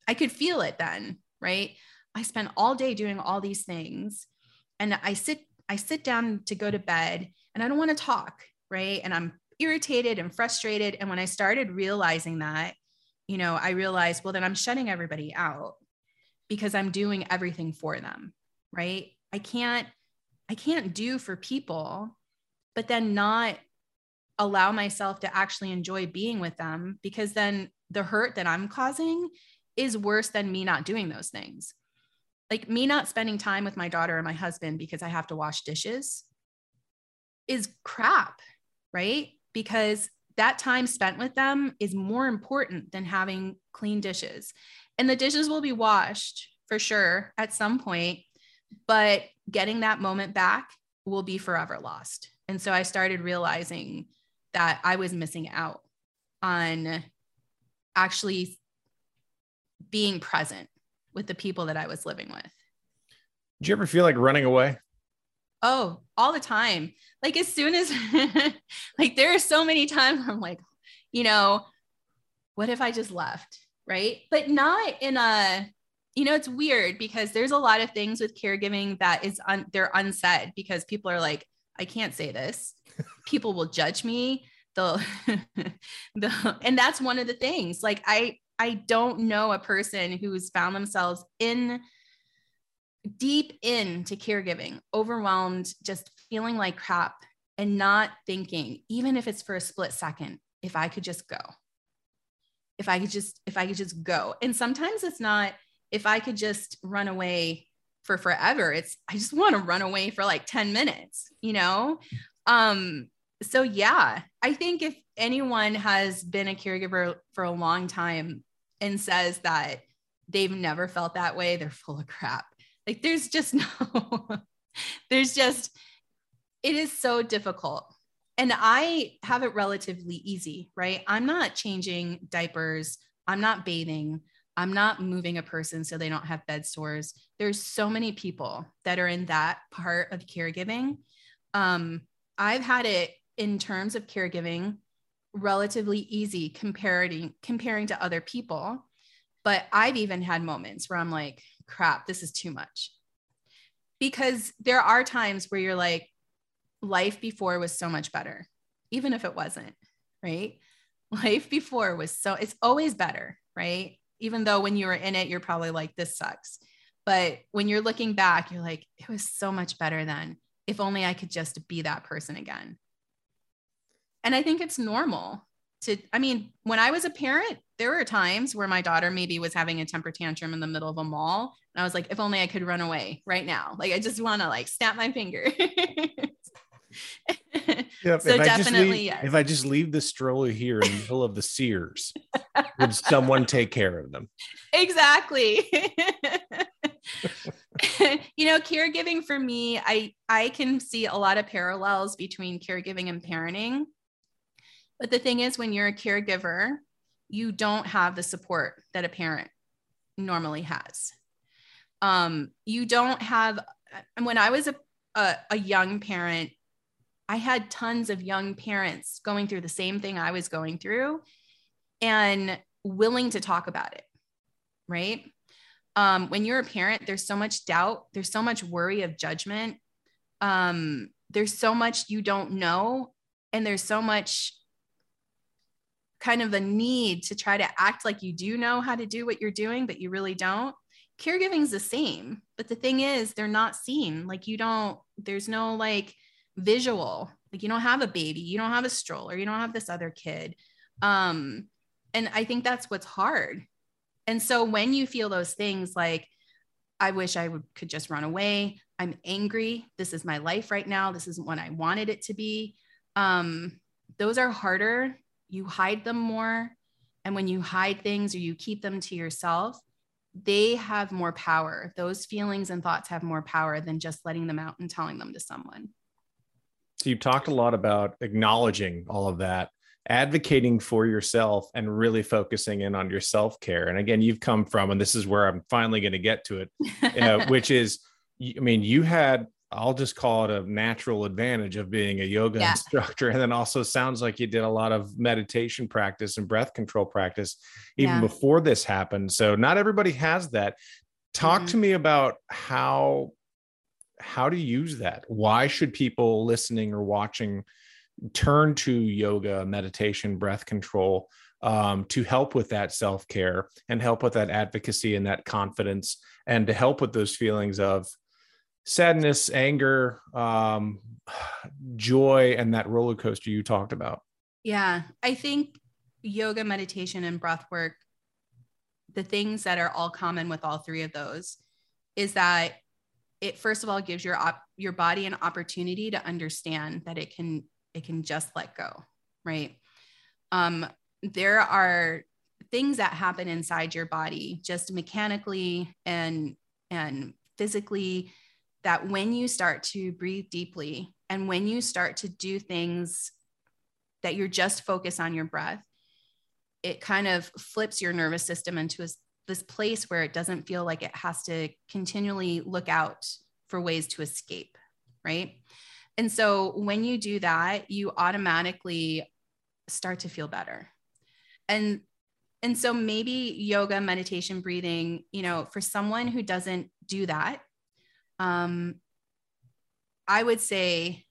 I could feel it then, right? I spent all day doing all these things and I sit I sit down to go to bed and I don't want to talk, right? And I'm irritated and frustrated and when I started realizing that, you know, I realized, well then I'm shutting everybody out because I'm doing everything for them, right? I can't I can't do for people but then not allow myself to actually enjoy being with them because then the hurt that I'm causing is worse than me not doing those things like me not spending time with my daughter and my husband because I have to wash dishes is crap, right? Because that time spent with them is more important than having clean dishes. And the dishes will be washed for sure at some point, but getting that moment back will be forever lost. And so I started realizing that I was missing out on actually being present with the people that I was living with. Did you ever feel like running away? Oh, all the time. Like as soon as like there are so many times I'm like, you know, what if I just left? Right. But not in a, you know, it's weird because there's a lot of things with caregiving that is un, they're unsaid because people are like, I can't say this. people will judge me. They'll, the, and that's one of the things. Like I, I don't know a person who's found themselves in deep into caregiving, overwhelmed, just feeling like crap and not thinking, even if it's for a split second, if I could just go. If I could just, if I could just go. And sometimes it's not if I could just run away for forever. It's I just want to run away for like 10 minutes, you know? Um, so yeah, I think if anyone has been a caregiver for a long time, and says that they've never felt that way, they're full of crap. Like there's just no, there's just, it is so difficult. And I have it relatively easy, right? I'm not changing diapers, I'm not bathing, I'm not moving a person so they don't have bed sores. There's so many people that are in that part of caregiving. Um, I've had it in terms of caregiving relatively easy comparing comparing to other people but i've even had moments where i'm like crap this is too much because there are times where you're like life before was so much better even if it wasn't right life before was so it's always better right even though when you were in it, you're probably like, this sucks. But when you're looking back, you're like, it was so much better then. If only I could just be that person again. And I think it's normal to, I mean, when I was a parent, there were times where my daughter maybe was having a temper tantrum in the middle of a mall. And I was like, if only I could run away right now. Like, I just want to like snap my finger. Yep. so if definitely, leave, yes. If I just leave the stroller here in the middle of the Sears, would someone take care of them? Exactly. you know, caregiving for me, I I can see a lot of parallels between caregiving and parenting. But the thing is, when you're a caregiver, you don't have the support that a parent normally has. Um, you don't have. And when I was a, a, a young parent, I had tons of young parents going through the same thing I was going through and willing to talk about it. Right. Um, when you're a parent, there's so much doubt, there's so much worry of judgment. Um, there's so much you don't know, and there's so much kind of a need to try to act like you do know how to do what you're doing, but you really don't. Caregiving is the same, but the thing is, they're not seen. Like, you don't, there's no like, visual. Like you don't have a baby you don't have a stroller you don't have this other kid. Um and i think that's what's hard. And so when you feel those things like i wish i would could just run away. I'm angry. This is my life right now. This isn't what i wanted it to be. Um those are harder you hide them more. And when you hide things or you keep them to yourself they have more power. Those feelings and thoughts have more power than just letting them out and telling them to someone. So you've talked a lot about acknowledging all of that, advocating for yourself, and really focusing in on your self care. And again, you've come from, and this is where I'm finally going to get to it, uh, which is, I mean, you had I'll just call it a natural advantage of being a yoga yeah. instructor. And then also sounds like you did a lot of meditation practice and breath control practice even yeah. before this happened. So not everybody has that. Talk mm-hmm. to me about how how to use that. Why should people listening or watching turn to yoga, meditation, breath control um, to help with that self care and help with that advocacy and that confidence and to help with those feelings of sadness, anger, um, joy, and that roller coaster you talked about? Yeah, I think yoga, meditation, and breath work, the things that are all common with all three of those is that it first of all gives your op- your body an opportunity to understand that it can it can just let go right um there are things that happen inside your body just mechanically and and physically that when you start to breathe deeply and when you start to do things that you're just focused on your breath it kind of flips your nervous system into a this place where it doesn't feel like it has to continually look out for ways to escape, right? And so when you do that, you automatically start to feel better. And and so maybe yoga, meditation, breathing, you know, for someone who doesn't do that, um, I would say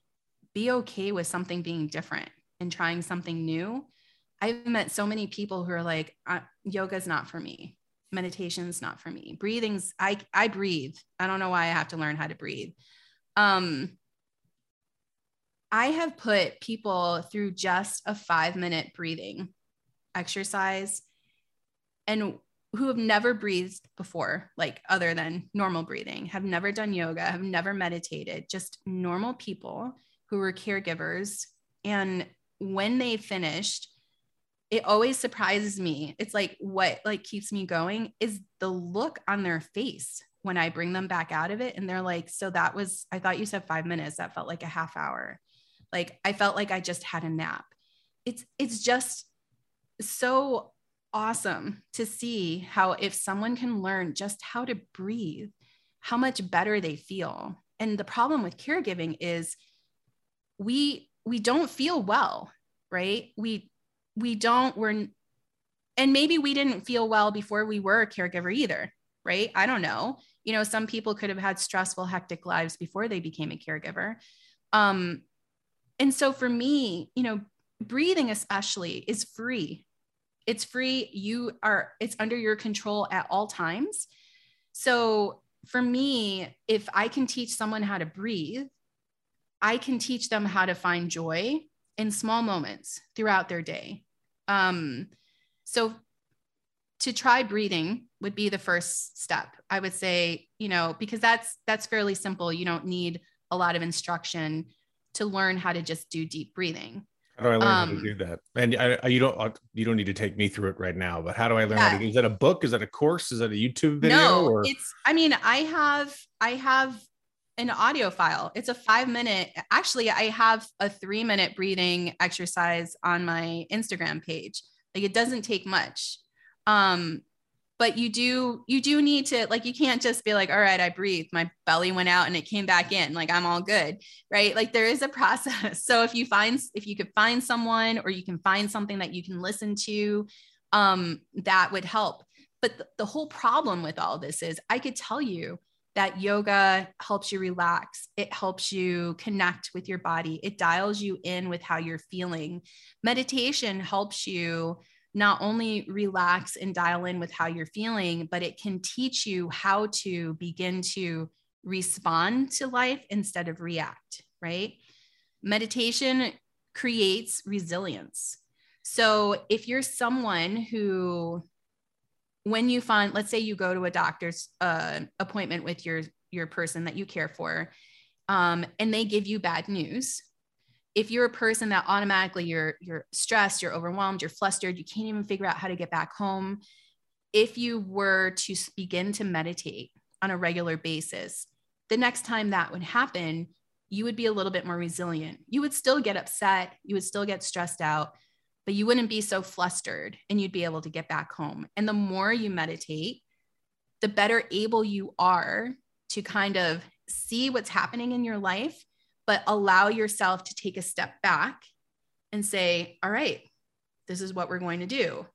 be okay with something being different and trying something new. I've met so many people who are like, uh, yoga is not for me. Meditation's not for me. Breathing's i i breathe. I don't know why i have to learn how to breathe. Um i have put people through just a 5 minute breathing exercise and who have never breathed before like other than normal breathing have never done yoga have never meditated just normal people who were caregivers and when they finished it always surprises me. It's like what like keeps me going is the look on their face when I bring them back out of it and they're like, "So that was I thought you said 5 minutes. That felt like a half hour." Like I felt like I just had a nap. It's it's just so awesome to see how if someone can learn just how to breathe, how much better they feel. And the problem with caregiving is we we don't feel well, right? We we don't we're and maybe we didn't feel well before we were a caregiver either right i don't know you know some people could have had stressful hectic lives before they became a caregiver um and so for me you know breathing especially is free It's free. You are, it's under your control at all times. So for me, if I can teach someone how to breathe, I can teach them how to find joy in small moments throughout their day. Um, so to try breathing would be the first step. I would say, you know, because that's that's fairly simple. You don't need a lot of instruction to learn how to just do deep breathing. How do I learn um, how to um, do that? And I, I, you don't uh, you don't need to take me through it right now, but how do I learn yeah. how to? Is that a book? Is that a course? Is that a YouTube video? No, or? it's. I mean, I have I have an audio file. It's a five minute. Actually, I have a three minute breathing exercise on my Instagram page. Like it doesn't take much. Um, but you do you do need to like you can't just be like all right i breathed my belly went out and it came back in. Like i'm all good. Right? Like there is a process. So if you find if you could find someone or you can find something that you can listen to um that would help. But th- the whole problem with all this is i could tell you that yoga helps you relax. It helps you connect with your body. It dials you in with how you're feeling. Meditation helps you not only relax and dial in with how you're feeling, but it can teach you how to begin to respond to life instead of react, right? Meditation creates resilience. So if you're someone who, when you find, let's say you go to a doctor's uh, appointment with your your person that you care for, um, and they give you bad news, if you're a person that automatically you're you're stressed you're overwhelmed you're flustered you can't even figure out how to get back home if you were to begin to meditate on a regular basis the next time that would happen you would be a little bit more resilient. You would still get upset you would still get stressed out but you wouldn't be so flustered and you'd be able to get back home. And the more you meditate the better able you are to kind of see what's happening in your life but allow yourself to take a step back and say, all right, this is what we're going to do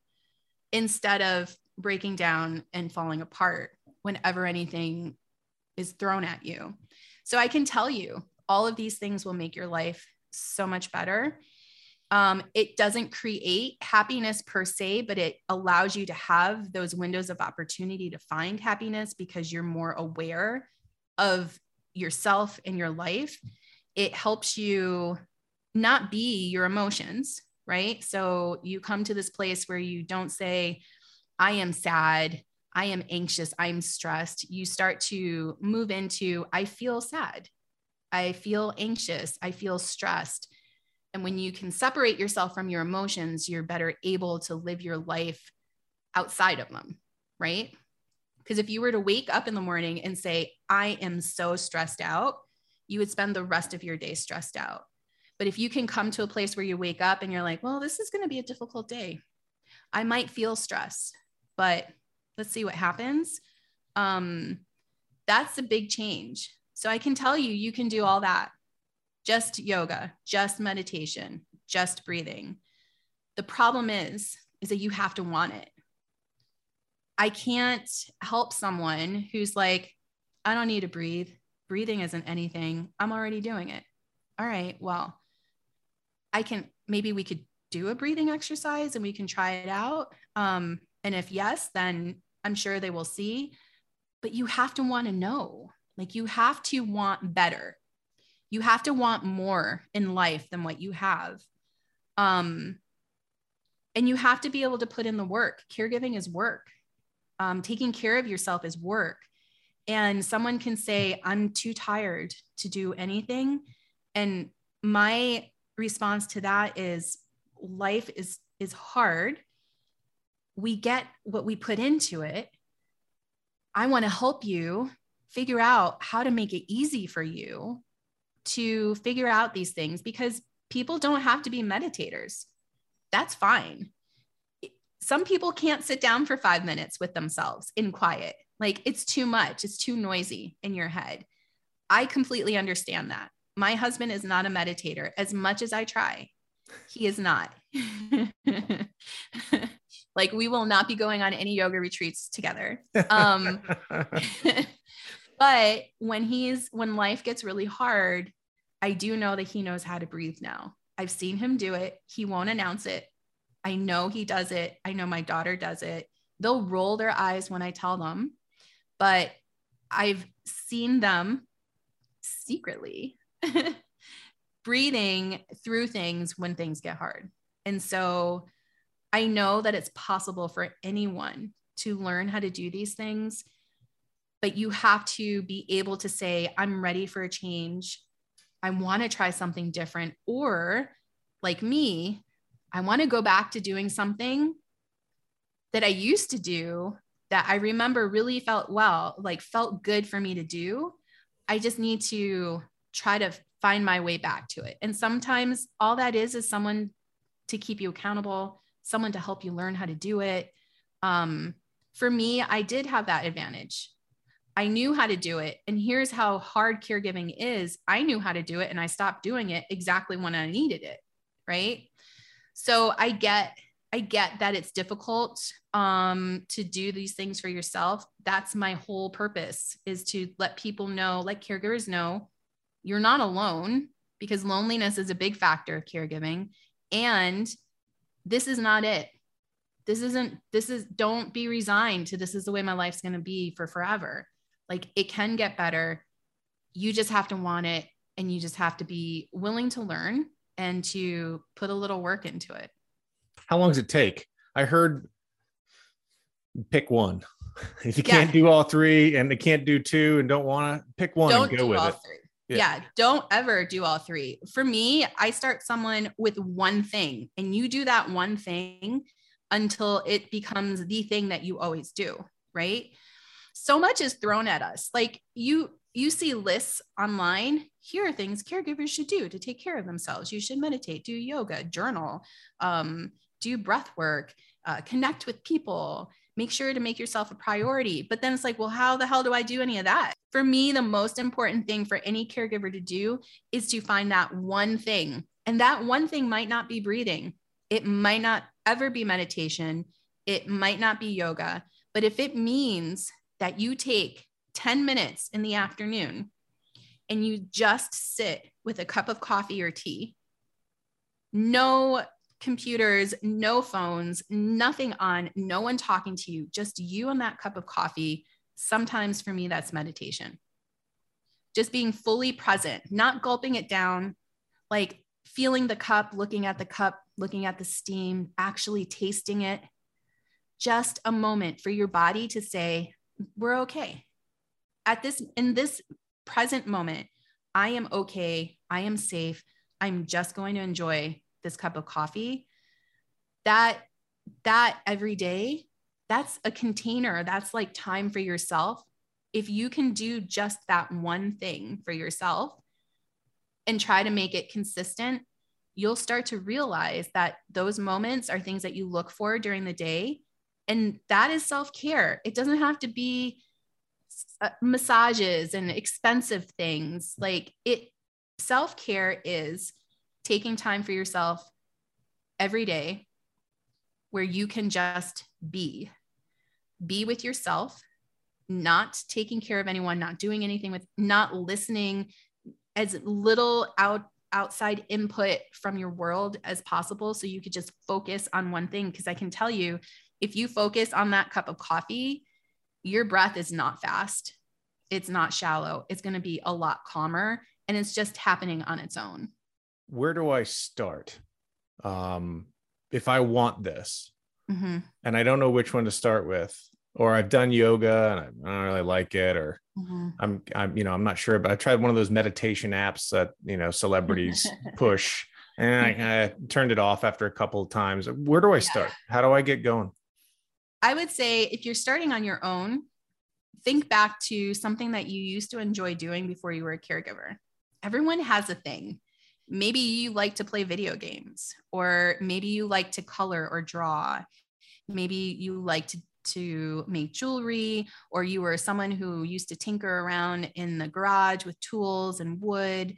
instead of breaking down and falling apart whenever anything is thrown at you. So I can tell you all of these things will make your life so much better. Um, it doesn't create happiness per se, but it allows you to have those windows of opportunity to find happiness because you're more aware of yourself and your life it helps you not be your emotions, right? So you come to this place where you don't say, I am sad, I am anxious, I'm stressed. You start to move into, I feel sad, I feel anxious, I feel stressed. And when you can separate yourself from your emotions, you're better able to live your life outside of them, right? Because if you were to wake up in the morning and say, I am so stressed out, you would spend the rest of your day stressed out. But if you can come to a place where you wake up and you're like, well, this is going to be a difficult day. I might feel stressed, but let's see what happens. Um, that's a big change. So I can tell you, you can do all that. Just yoga, just meditation, just breathing. The problem is, is that you have to want it. I can't help someone who's like, I don't need to breathe breathing isn't anything. I'm already doing it. All right, well, I can maybe we could do a breathing exercise and we can try it out. Um, and if yes, then I'm sure they will see. But you have to want to know, like, you have to want better. You have to want more in life than what you have. Um, and you have to be able to put in the work. Caregiving is work. Um, taking care of yourself is work and someone can say i'm too tired to do anything. And my response to that is life is is hard. We get what we put into it. I want to help you figure out how to make it easy for you to figure out these things because people don't have to be meditators. That's fine. Some people can't sit down for 5 minutes with themselves in quiet like it's too much, it's too noisy in your head. I completely understand that. My husband is not a meditator as much as I try. He is not. like we will not be going on any yoga retreats together. Um, but when he's when life gets really hard, I do know that he knows how to breathe now. I've seen him do it. He won't announce it, I know he does it. I know my daughter does it. They'll roll their eyes when I tell them, but I've seen them secretly breathing through things when things get hard. And so I know that it's possible for anyone to learn how to do these things, but you have to be able to say, I'm ready for a change. I want to try something different. Or, like me, I want to go back to doing something that I used to do that I remember really felt well, like felt good for me to do. I just need to try to find my way back to it. And sometimes all that is is someone to keep you accountable, someone to help you learn how to do it. Um, for me, I did have that advantage. I knew how to do it. And here's how hard caregiving is I knew how to do it and I stopped doing it exactly when I needed it. Right. So I get, I get that it's difficult um, to do these things for yourself. That's my whole purpose is to let people know, let caregivers know you're not alone because loneliness is a big factor of caregiving. And this is not it. This isn't, this is, don't be resigned to this is the way my life's going to be for forever. Like it can get better. You just have to want it and you just have to be willing to learn and to put a little work into it. How long does it take? I heard pick one. If you yeah. can't do all three and they can't do two and don't want to pick one don't and go with it. Three. Yeah. yeah. don't ever do all three. For me, I start someone with one thing and you do that one thing until it becomes the thing that you always do, right? So much is thrown at us. Like you you see lists online, here are things caregivers should do to take care of themselves. You should meditate, do yoga, journal, um, do breath work, uh, connect with people, make sure to make yourself a priority. But then it's like, well, how the hell do I do any of that? For me, the most important thing for any caregiver to do is to find that one thing. And that one thing might not be breathing, it might not ever be meditation, it might not be yoga. But if it means that you take 10 minutes in the afternoon and you just sit with a cup of coffee or tea, no computers, no phones, nothing on, no one talking to you, just you and that cup of coffee. Sometimes for me, that's meditation. Just being fully present, not gulping it down, like feeling the cup, looking at the cup, looking at the steam, actually tasting it. Just a moment for your body to say, we're okay. At this, in this present moment, I am okay. I am safe. I'm just going to enjoy this cup of coffee that that every day that's a container. That's like time for yourself. If you can do just that one thing for yourself and try to make it consistent you'll start to realize that those moments are things that you look for during the day. And that is self-care. It doesn't have to be uh, massages and expensive things. Like it self-care is taking time for yourself every day where you can just be. Be with yourself not taking care of anyone not doing anything with not listening as little out outside input from your world as possible so you could just focus on one thing. Because i can tell you if you focus on that cup of coffee your breath is not fast. It's not shallow. It's going to be a lot calmer and it's just happening on its own where do I start? Um, if I want this, mm-hmm. and I don't know which one to start with, or I've done yoga and I don't really like it, or mm-hmm. I'm, I'm, you know, I'm not sure, but I tried one of those meditation apps that you know celebrities push, and I, I, turned it off after a couple of times. Where do I start? How do I get going? I would say if you're starting on your own, think back to something that you used to enjoy doing before you were a caregiver. Everyone has a thing maybe you like to play video games or maybe you like to color or draw. Maybe you like to to make jewelry or you were someone who used to tinker around in the garage with tools and wood.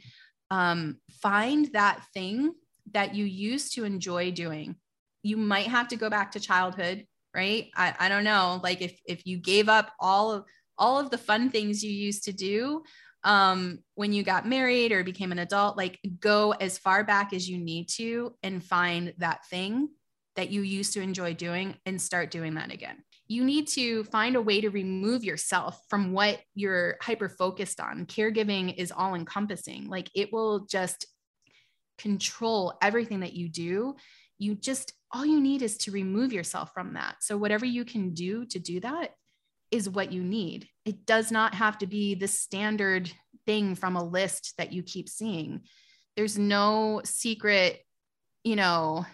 Um, find that thing that you used to enjoy doing. You might have to go back to childhood right? I, I don't know. Like if if you gave up all of all of the fun things you used to do um, when you got married or became an adult, like go as far back as you need to and find that thing that you used to enjoy doing and start doing that again. You need to find a way to remove yourself from what you're hyper focused on. Caregiving is all encompassing, like it will just control everything that you do. You just, all you need is to remove yourself from that. So, whatever you can do to do that is what you need. It does not have to be the standard thing from a list that you keep seeing. There's no secret, you know,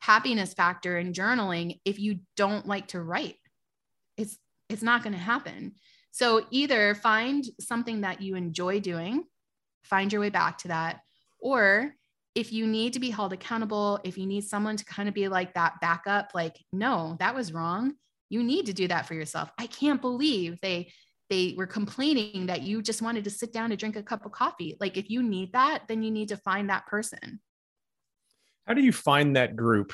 happiness factor in journaling if you don't like to write. It's it's not going to happen. So either find something that you enjoy doing, find your way back to that, or if you need to be held accountable, if you need someone to kind of be like that backup, like, no, that was wrong. You need to do that for yourself. I can't believe they they were complaining that you just wanted to sit down to drink a cup of coffee. Like if you need that, then you need to find that person. How do you find that group?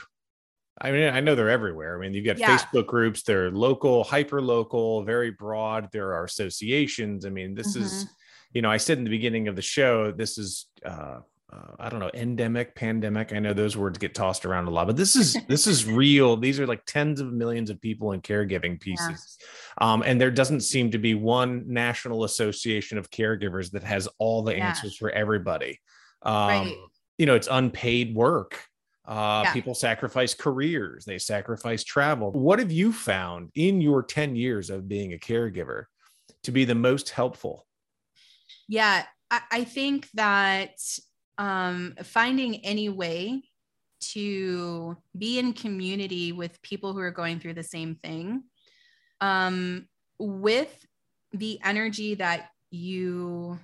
I mean, I know they're everywhere. I mean, you've got yeah. Facebook groups, they're local, hyper local, very broad. There are associations. I mean, this mm-hmm. is, you know, I said in the beginning of the show, this is, uh, uh, I don't know, endemic, pandemic. I know those words get tossed around a lot, but this is this is real. These are like tens of millions of people in caregiving pieces, yeah. um, and there doesn't seem to be one national association of caregivers that has all the yeah. answers for everybody. Um, right you know, it's unpaid work. Uh, yeah. People sacrifice careers, they sacrifice travel. What have you found in your 10 years of being a caregiver to be the most helpful? Yeah, I, I think that um, finding any way to be in community with people who are going through the same thing um, with the energy that you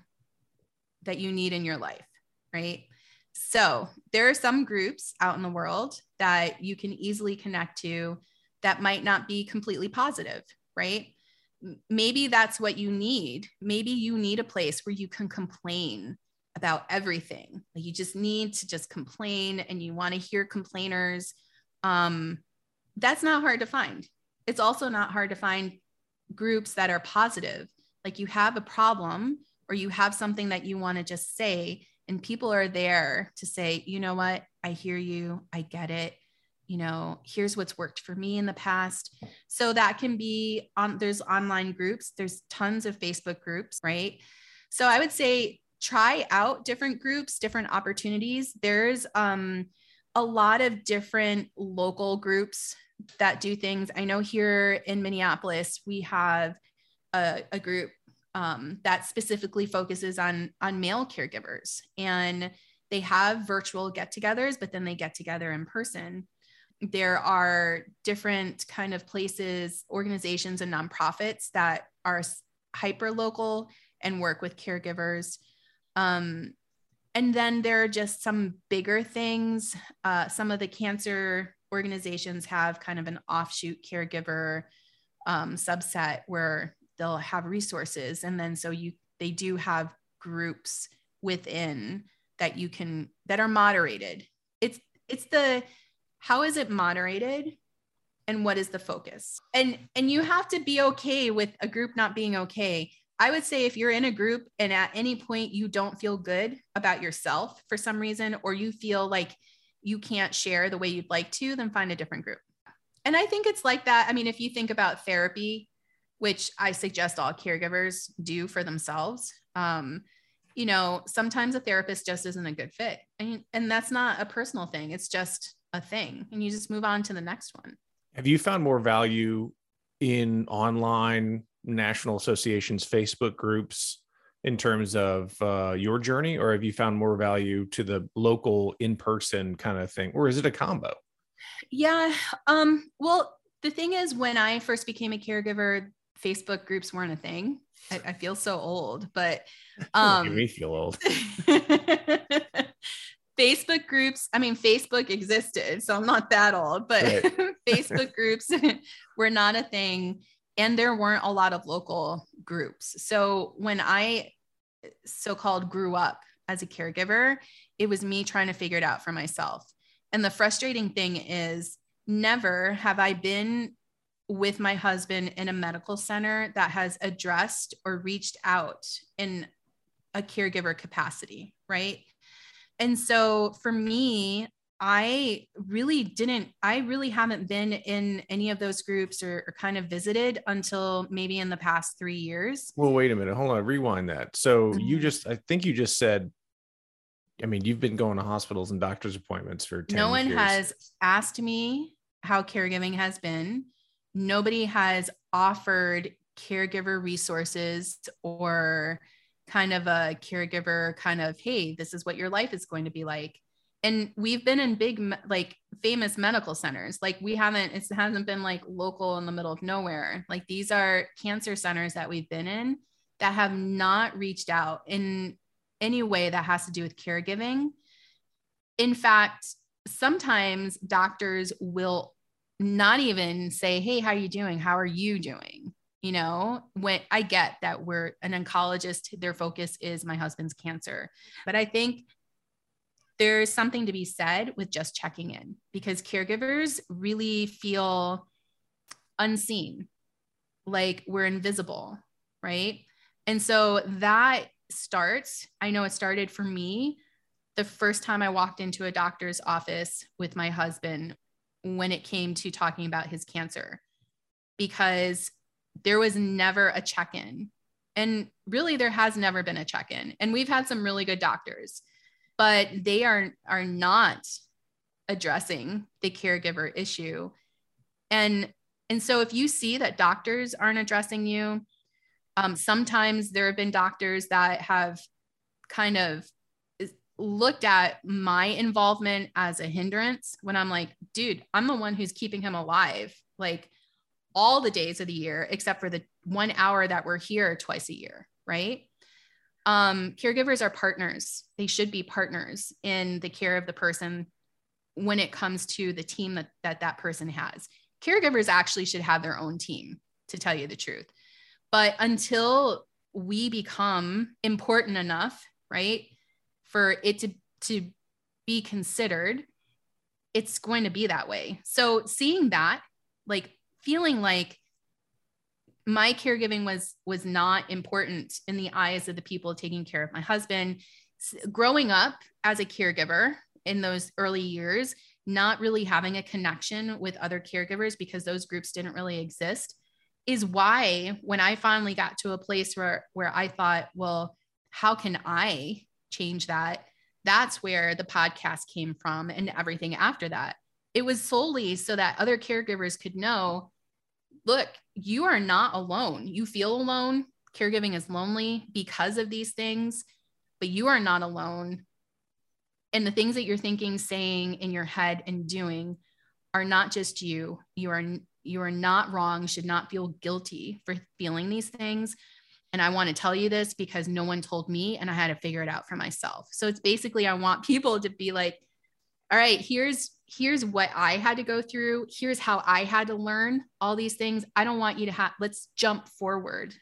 that you need in your life right so there are some groups out in the world that you can easily connect to that might not be completely positive, right? Maybe that's what you need. Maybe you need a place where you can complain about everything. Like you just need to just complain and you want to hear complainers. Um, that's not hard to find. It's also not hard to find groups that are positive. Like you have a problem or you have something that you want to just say and people are there to say you know what i hear you i get it you know here's what's worked for me in the past so that can be on there's online groups there's tons of facebook groups right so i would say try out different groups different opportunities. There's um a lot of different local groups that do things. I know here in minneapolis we have a, a group um, that specifically focuses on on male caregivers and they have virtual get-togethers but then they get together in person. There are different kind of places organizations and nonprofits that are hyper local and work with caregivers um, and then there are just some bigger things. Uh, some of the cancer organizations have kind of an offshoot caregiver um, subset where they'll have resources. And then so you they do have groups within that you can that are moderated. It's it's the how is it moderated and what is the focus? And and you have to be okay with a group not being okay i would say if you're in a group and at any point you don't feel good about yourself for some reason or you feel like you can't share the way you'd like to then find a different group and i think it's like that i mean if you think about therapy which I suggest all caregivers do for themselves. Um, you know, sometimes a therapist just isn't a good fit. And, and that's not a personal thing, it's just a thing. And you just move on to the next one. Have you found more value in online national associations, Facebook groups in terms of uh, your journey, or have you found more value to the local in person kind of thing, or is it a combo? Yeah. Um, well, the thing is, when I first became a caregiver, Facebook groups weren't a thing. I, I feel so old, but um, me feel old. Facebook groups, I mean, Facebook existed, so I'm not that old, but right. Facebook groups were not a thing. And there weren't a lot of local groups. So when I so called grew up as a caregiver, it was me trying to figure it out for myself. And the frustrating thing is, never have I been with my husband in a medical center that has addressed or reached out in a caregiver capacity, right? And so for me, I really didn't, I really haven't been in any of those groups or, or, kind of visited until maybe in the past three years. Well, wait a minute. Hold on. Rewind that. So mm-hmm. you just, I think you just said, I mean, you've been going to hospitals and doctor's appointments for 10 No one years. has asked me how caregiving has been. Nobody has offered caregiver resources or kind of a caregiver kind of, hey, this is what your life is going to be like and we've been in big like famous medical centers. Like we haven't it hasn't been like local in the middle of nowhere. Like these are cancer centers that we've been in that have not reached out in any way that has to do with caregiving. In fact sometimes doctors will not even say hey how are you doing? How are you doing? You know when i get that we're an oncologist their focus is my husband's cancer. But i think there's something to be said with just checking in because caregivers really feel unseen, like we're invisible, right? And so that starts, I know it started for me the first time I walked into a doctor's office with my husband when it came to talking about his cancer, because there was never a check in. And really, there has never been a check in. And we've had some really good doctors but they are are not addressing the caregiver issue. And and so if you see that doctors aren't addressing you um, sometimes there have been doctors that have kind of looked at my involvement as a hindrance when i'm like dude i'm the one who's keeping him alive like all the days of the year except for the one hour that we're here twice a year right um, caregivers are partners. They should be partners in the care of the person when it comes to the team that that, that person has. Caregivers actually should have their own team, to tell you the truth. But until we become important enough, right, for it to, to be considered, it's going to be that way. So seeing that, like feeling like my caregiving was was not important in the eyes of the people taking care of my husband. Growing up as a caregiver in those early years not really having a connection with other caregivers because those groups didn't really exist is why when i finally got to a place where where i thought well how can i change that? That's where the podcast came from and everything after that. It was solely so that other caregivers could know look, you are not alone. You feel alone. Caregiving is lonely because of these things, but you are not alone. And the things that you're thinking, saying in your head and doing are not just you. You are you are not wrong, should not feel guilty for feeling these things. And I want to tell you this because no one told me and I had to figure it out for myself. So it's basically I want people to be like, all right, here's here's what I had to go through. Here's how I had to learn all these things. I don't want you to have, let's jump forward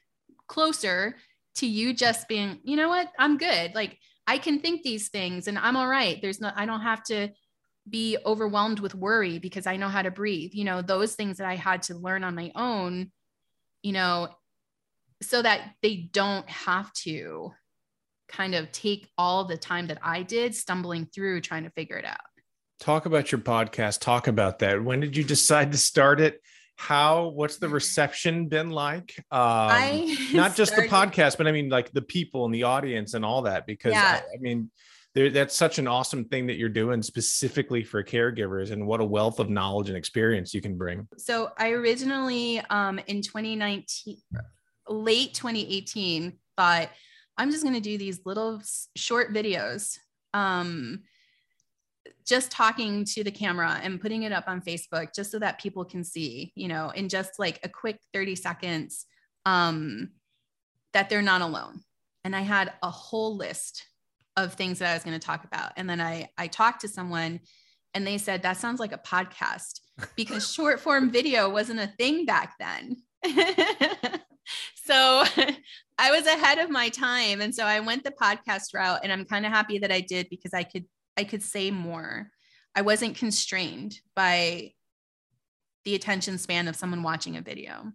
closer to you just being, you know what, I'm good. Like I can think these things and I'm all right. There's no, I don't have to be overwhelmed with worry because I know how to breathe. You know, those things that I had to learn on my own, you know, so that they don't have to kind of take all the time that I did stumbling through trying to figure it out talk about your podcast. Talk about that. When did you decide to start it? How what's the reception been like? Um not just started... the podcast but i mean like the people and the audience and all that because yeah. I, I, mean there, that's such an awesome thing that you're doing specifically for caregivers and what a wealth of knowledge and experience you can bring. So i originally um in 2019 late 2018 thought i'm just going to do these little short videos. Um just talking to the camera and putting it up on Facebook just so that people can see, you know, in just like a quick 30 seconds, um, that they're not alone. And I had a whole list of things that I was going to talk about. And then I, I talked to someone and they said, that sounds like a podcast because short form video wasn't a thing back then. so I was ahead of my time. And so I went the podcast route and I'm kind of happy that I did because I could I could say more. I wasn't constrained by the attention span of someone watching a video.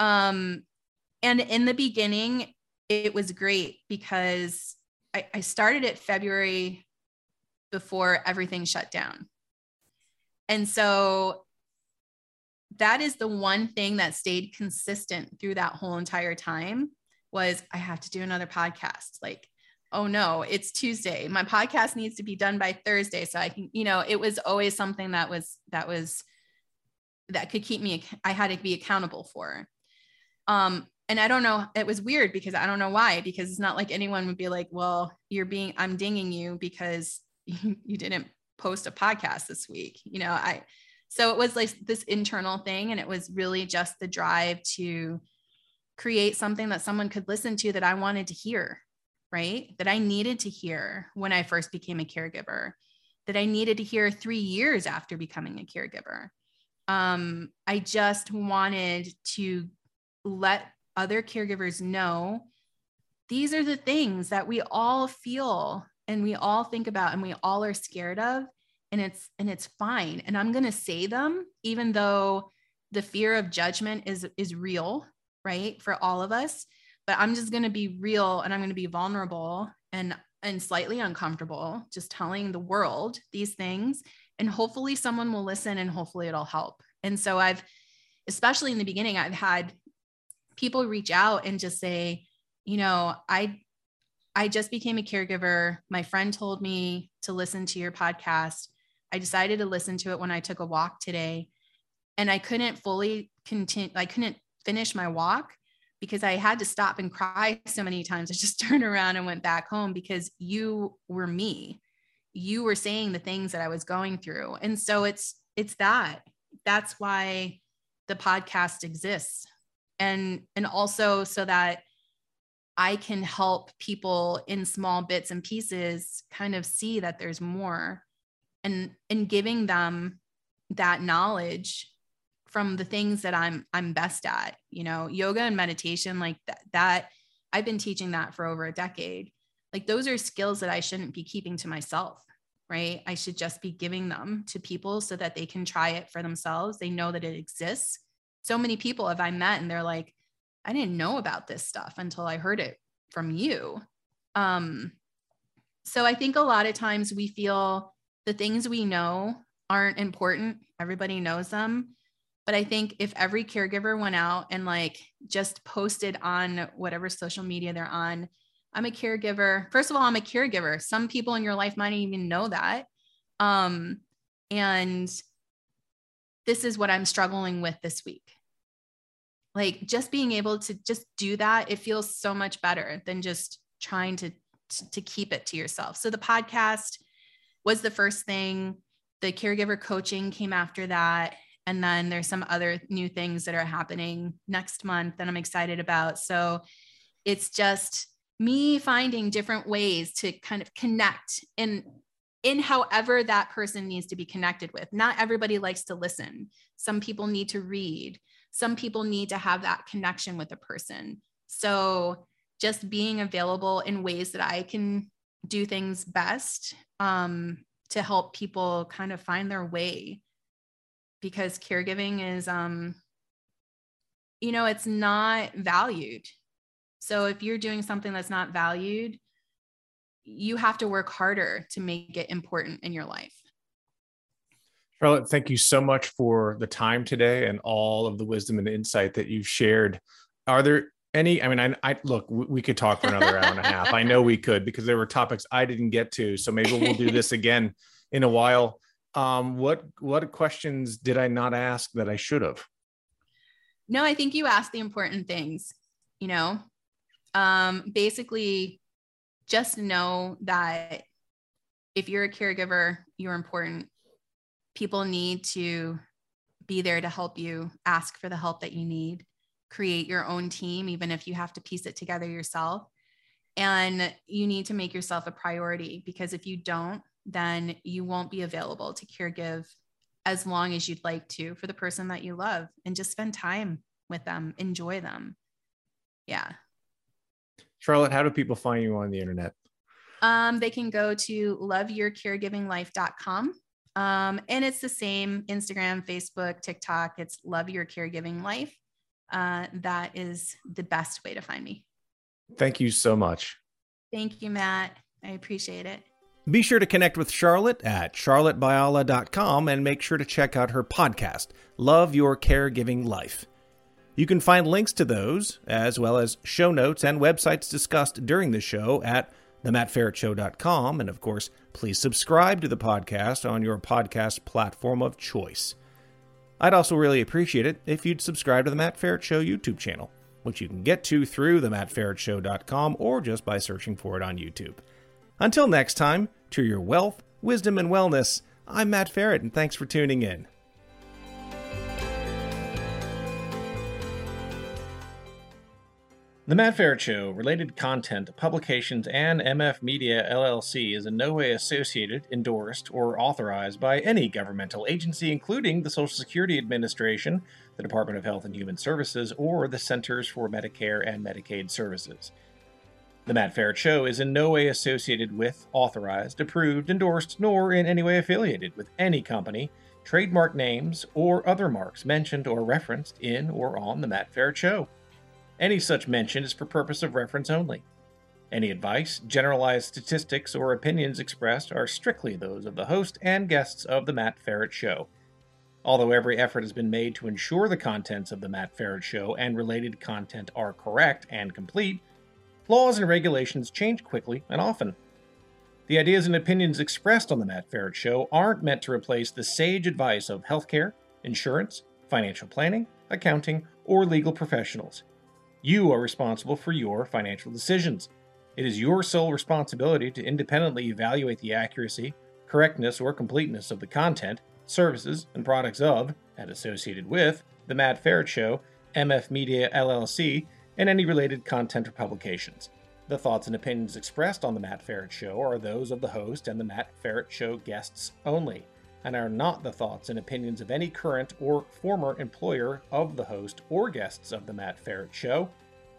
Um, and in the beginning, it was great because I, I started it February before everything shut down. And so that is the one thing that stayed consistent through that whole entire time was I have to do another podcast. Like, oh no, it's Tuesday. My podcast needs to be done by Thursday so I can, you know, it was always something that was that was that could keep me I had to be accountable for. Um and I don't know, it was weird because I don't know why because it's not like anyone would be like, "Well, you're being I'm dinging you because you, you didn't post a podcast this week." You know, I so it was like this internal thing. And it was really just the drive to create something that someone could listen to that I wanted to hear, right? That I needed to hear when I first became a caregiver, that I needed to hear three years after becoming a caregiver. Um, I just wanted to let other caregivers know these are the things that we all feel and we all think about and we all are scared of and it's and it's fine and i'm going to say them even though the fear of judgment is is real right for all of us but i'm just going to be real and i'm going to be vulnerable and and slightly uncomfortable just telling the world these things. And hopefully someone will listen and hopefully it'll help. And so i've especially in the beginning i've had people reach out and just say you know i i just became a caregiver. My friend told me to listen to your podcast. I decided to listen to it when I took a walk today. And I couldn't fully continue, I couldn't finish my walk because I had to stop and cry so many times. I just turned around and went back home because you were me. You were saying the things that I was going through. And so it's it's that. That's why the podcast exists. And and also so that I can help people in small bits and pieces kind of see that there's more and and giving them that knowledge from the things that I'm I'm best at, you know, yoga and meditation like that that I've been teaching that for over a decade. Like those are skills that I shouldn't be keeping to myself, right? I should just be giving them to people so that they can try it for themselves. They know that it exists. So many people have I met and they're like, I didn't know about this stuff until I heard it from you. Um, so I think a lot of times we feel the things we know aren't important. Everybody knows them. But I think if every caregiver went out and like just posted on whatever social media they're on, I'm a caregiver. First of all, I'm a caregiver. Some people in your life might even know that. Um, and this is what I'm struggling with this week. Like just being able to just do that, it feels so much better than just trying to, to keep it to yourself. So the podcast, was the first thing. The caregiver coaching came after that. And then there's some other new things that are happening next month that I'm excited about. So it's just me finding different ways to kind of connect in in however that person needs to be connected with. Not everybody likes to listen. Some people need to read. Some people need to have that connection with a person. So just being available in ways that I can do things best um, to help people kind of find their way because caregiving is um, you know it's not valued. So if you're doing something that's not valued you have to work harder to make it important in your life. Charlotte, thank you so much for the time today and all of the wisdom and insight that you've shared. Are there any i mean I, I, look we could talk for another hour and a half. I know we could because there were topics i didn't get to. So maybe we'll do this again in a while um what what questions did i not ask that i should have? No i think you asked the important things you know? Um basically just know that if you're a caregiver you're important. People need to be there to help you ask for the help that you need create your own team, even if you have to piece it together yourself. And you need to make yourself a priority because if you don't, then you won't be available to care give as long as you'd like to for the person that you love and just spend time with them, enjoy them. Yeah. Charlotte, how do people find you on the internet? Um, they can go to loveyourcaregivinglife.com. Um, and it's the same Instagram, Facebook, TikTok. It's Love Your Caregiving Life uh, that is the best way to find me. Thank you so much. Thank you, Matt. I appreciate it. Be sure to connect with Charlotte at charlottebayala.com and make sure to check out her podcast, Love Your Caregiving Life. You can find links to those, as well as show notes and websites discussed during the show at themattferetshow.com. And of course, please subscribe to the podcast on your podcast platform of choice. I'd also really appreciate it if you'd subscribe to the Matt Feret Show YouTube channel, which you can get to through themattferetshow.com or just by searching for it on YouTube. Until next time, to your wealth, wisdom, and wellness, I'm Matt Feret, and thanks for tuning in. The Matt Feret Show, related content, publications, and MF Media LLC is in no way associated, endorsed, or authorized by any governmental agency, including the Social Security Administration, the Department of Health and Human Services, or the Centers for Medicare and Medicaid Services. The Matt Feret Show is in no way associated with, authorized, approved, endorsed, nor in any way affiliated with any company, trademark names, or other marks mentioned or referenced in or on The Matt Feret Show. Any such mention is for purpose of reference only. Any advice, generalized statistics, or opinions expressed are strictly those of the host and guests of The Matt Feret Show. Although every effort has been made to ensure the contents of The Matt Feret Show and related content are correct and complete, laws and regulations change quickly and often. The ideas and opinions expressed on The Matt Feret Show aren't meant to replace the sage advice of healthcare, insurance, financial planning, accounting, or legal professionals. You are responsible for your financial decisions. It is your sole responsibility to independently evaluate the accuracy, correctness, or completeness of the content, services, and products of, and associated with, The Matt Feret Show, MF Media LLC, and any related content or publications. The thoughts and opinions expressed on The Matt Feret Show are those of the host and The Matt Feret Show guests only, and are not the thoughts and opinions of any current or former employer of the host or guests of The Matt Feret Show,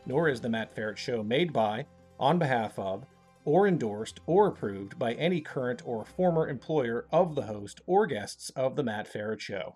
nor is The Matt Feret Show made by, on behalf of, or endorsed or approved by any current or former employer of the host or guests of The Matt Feret Show.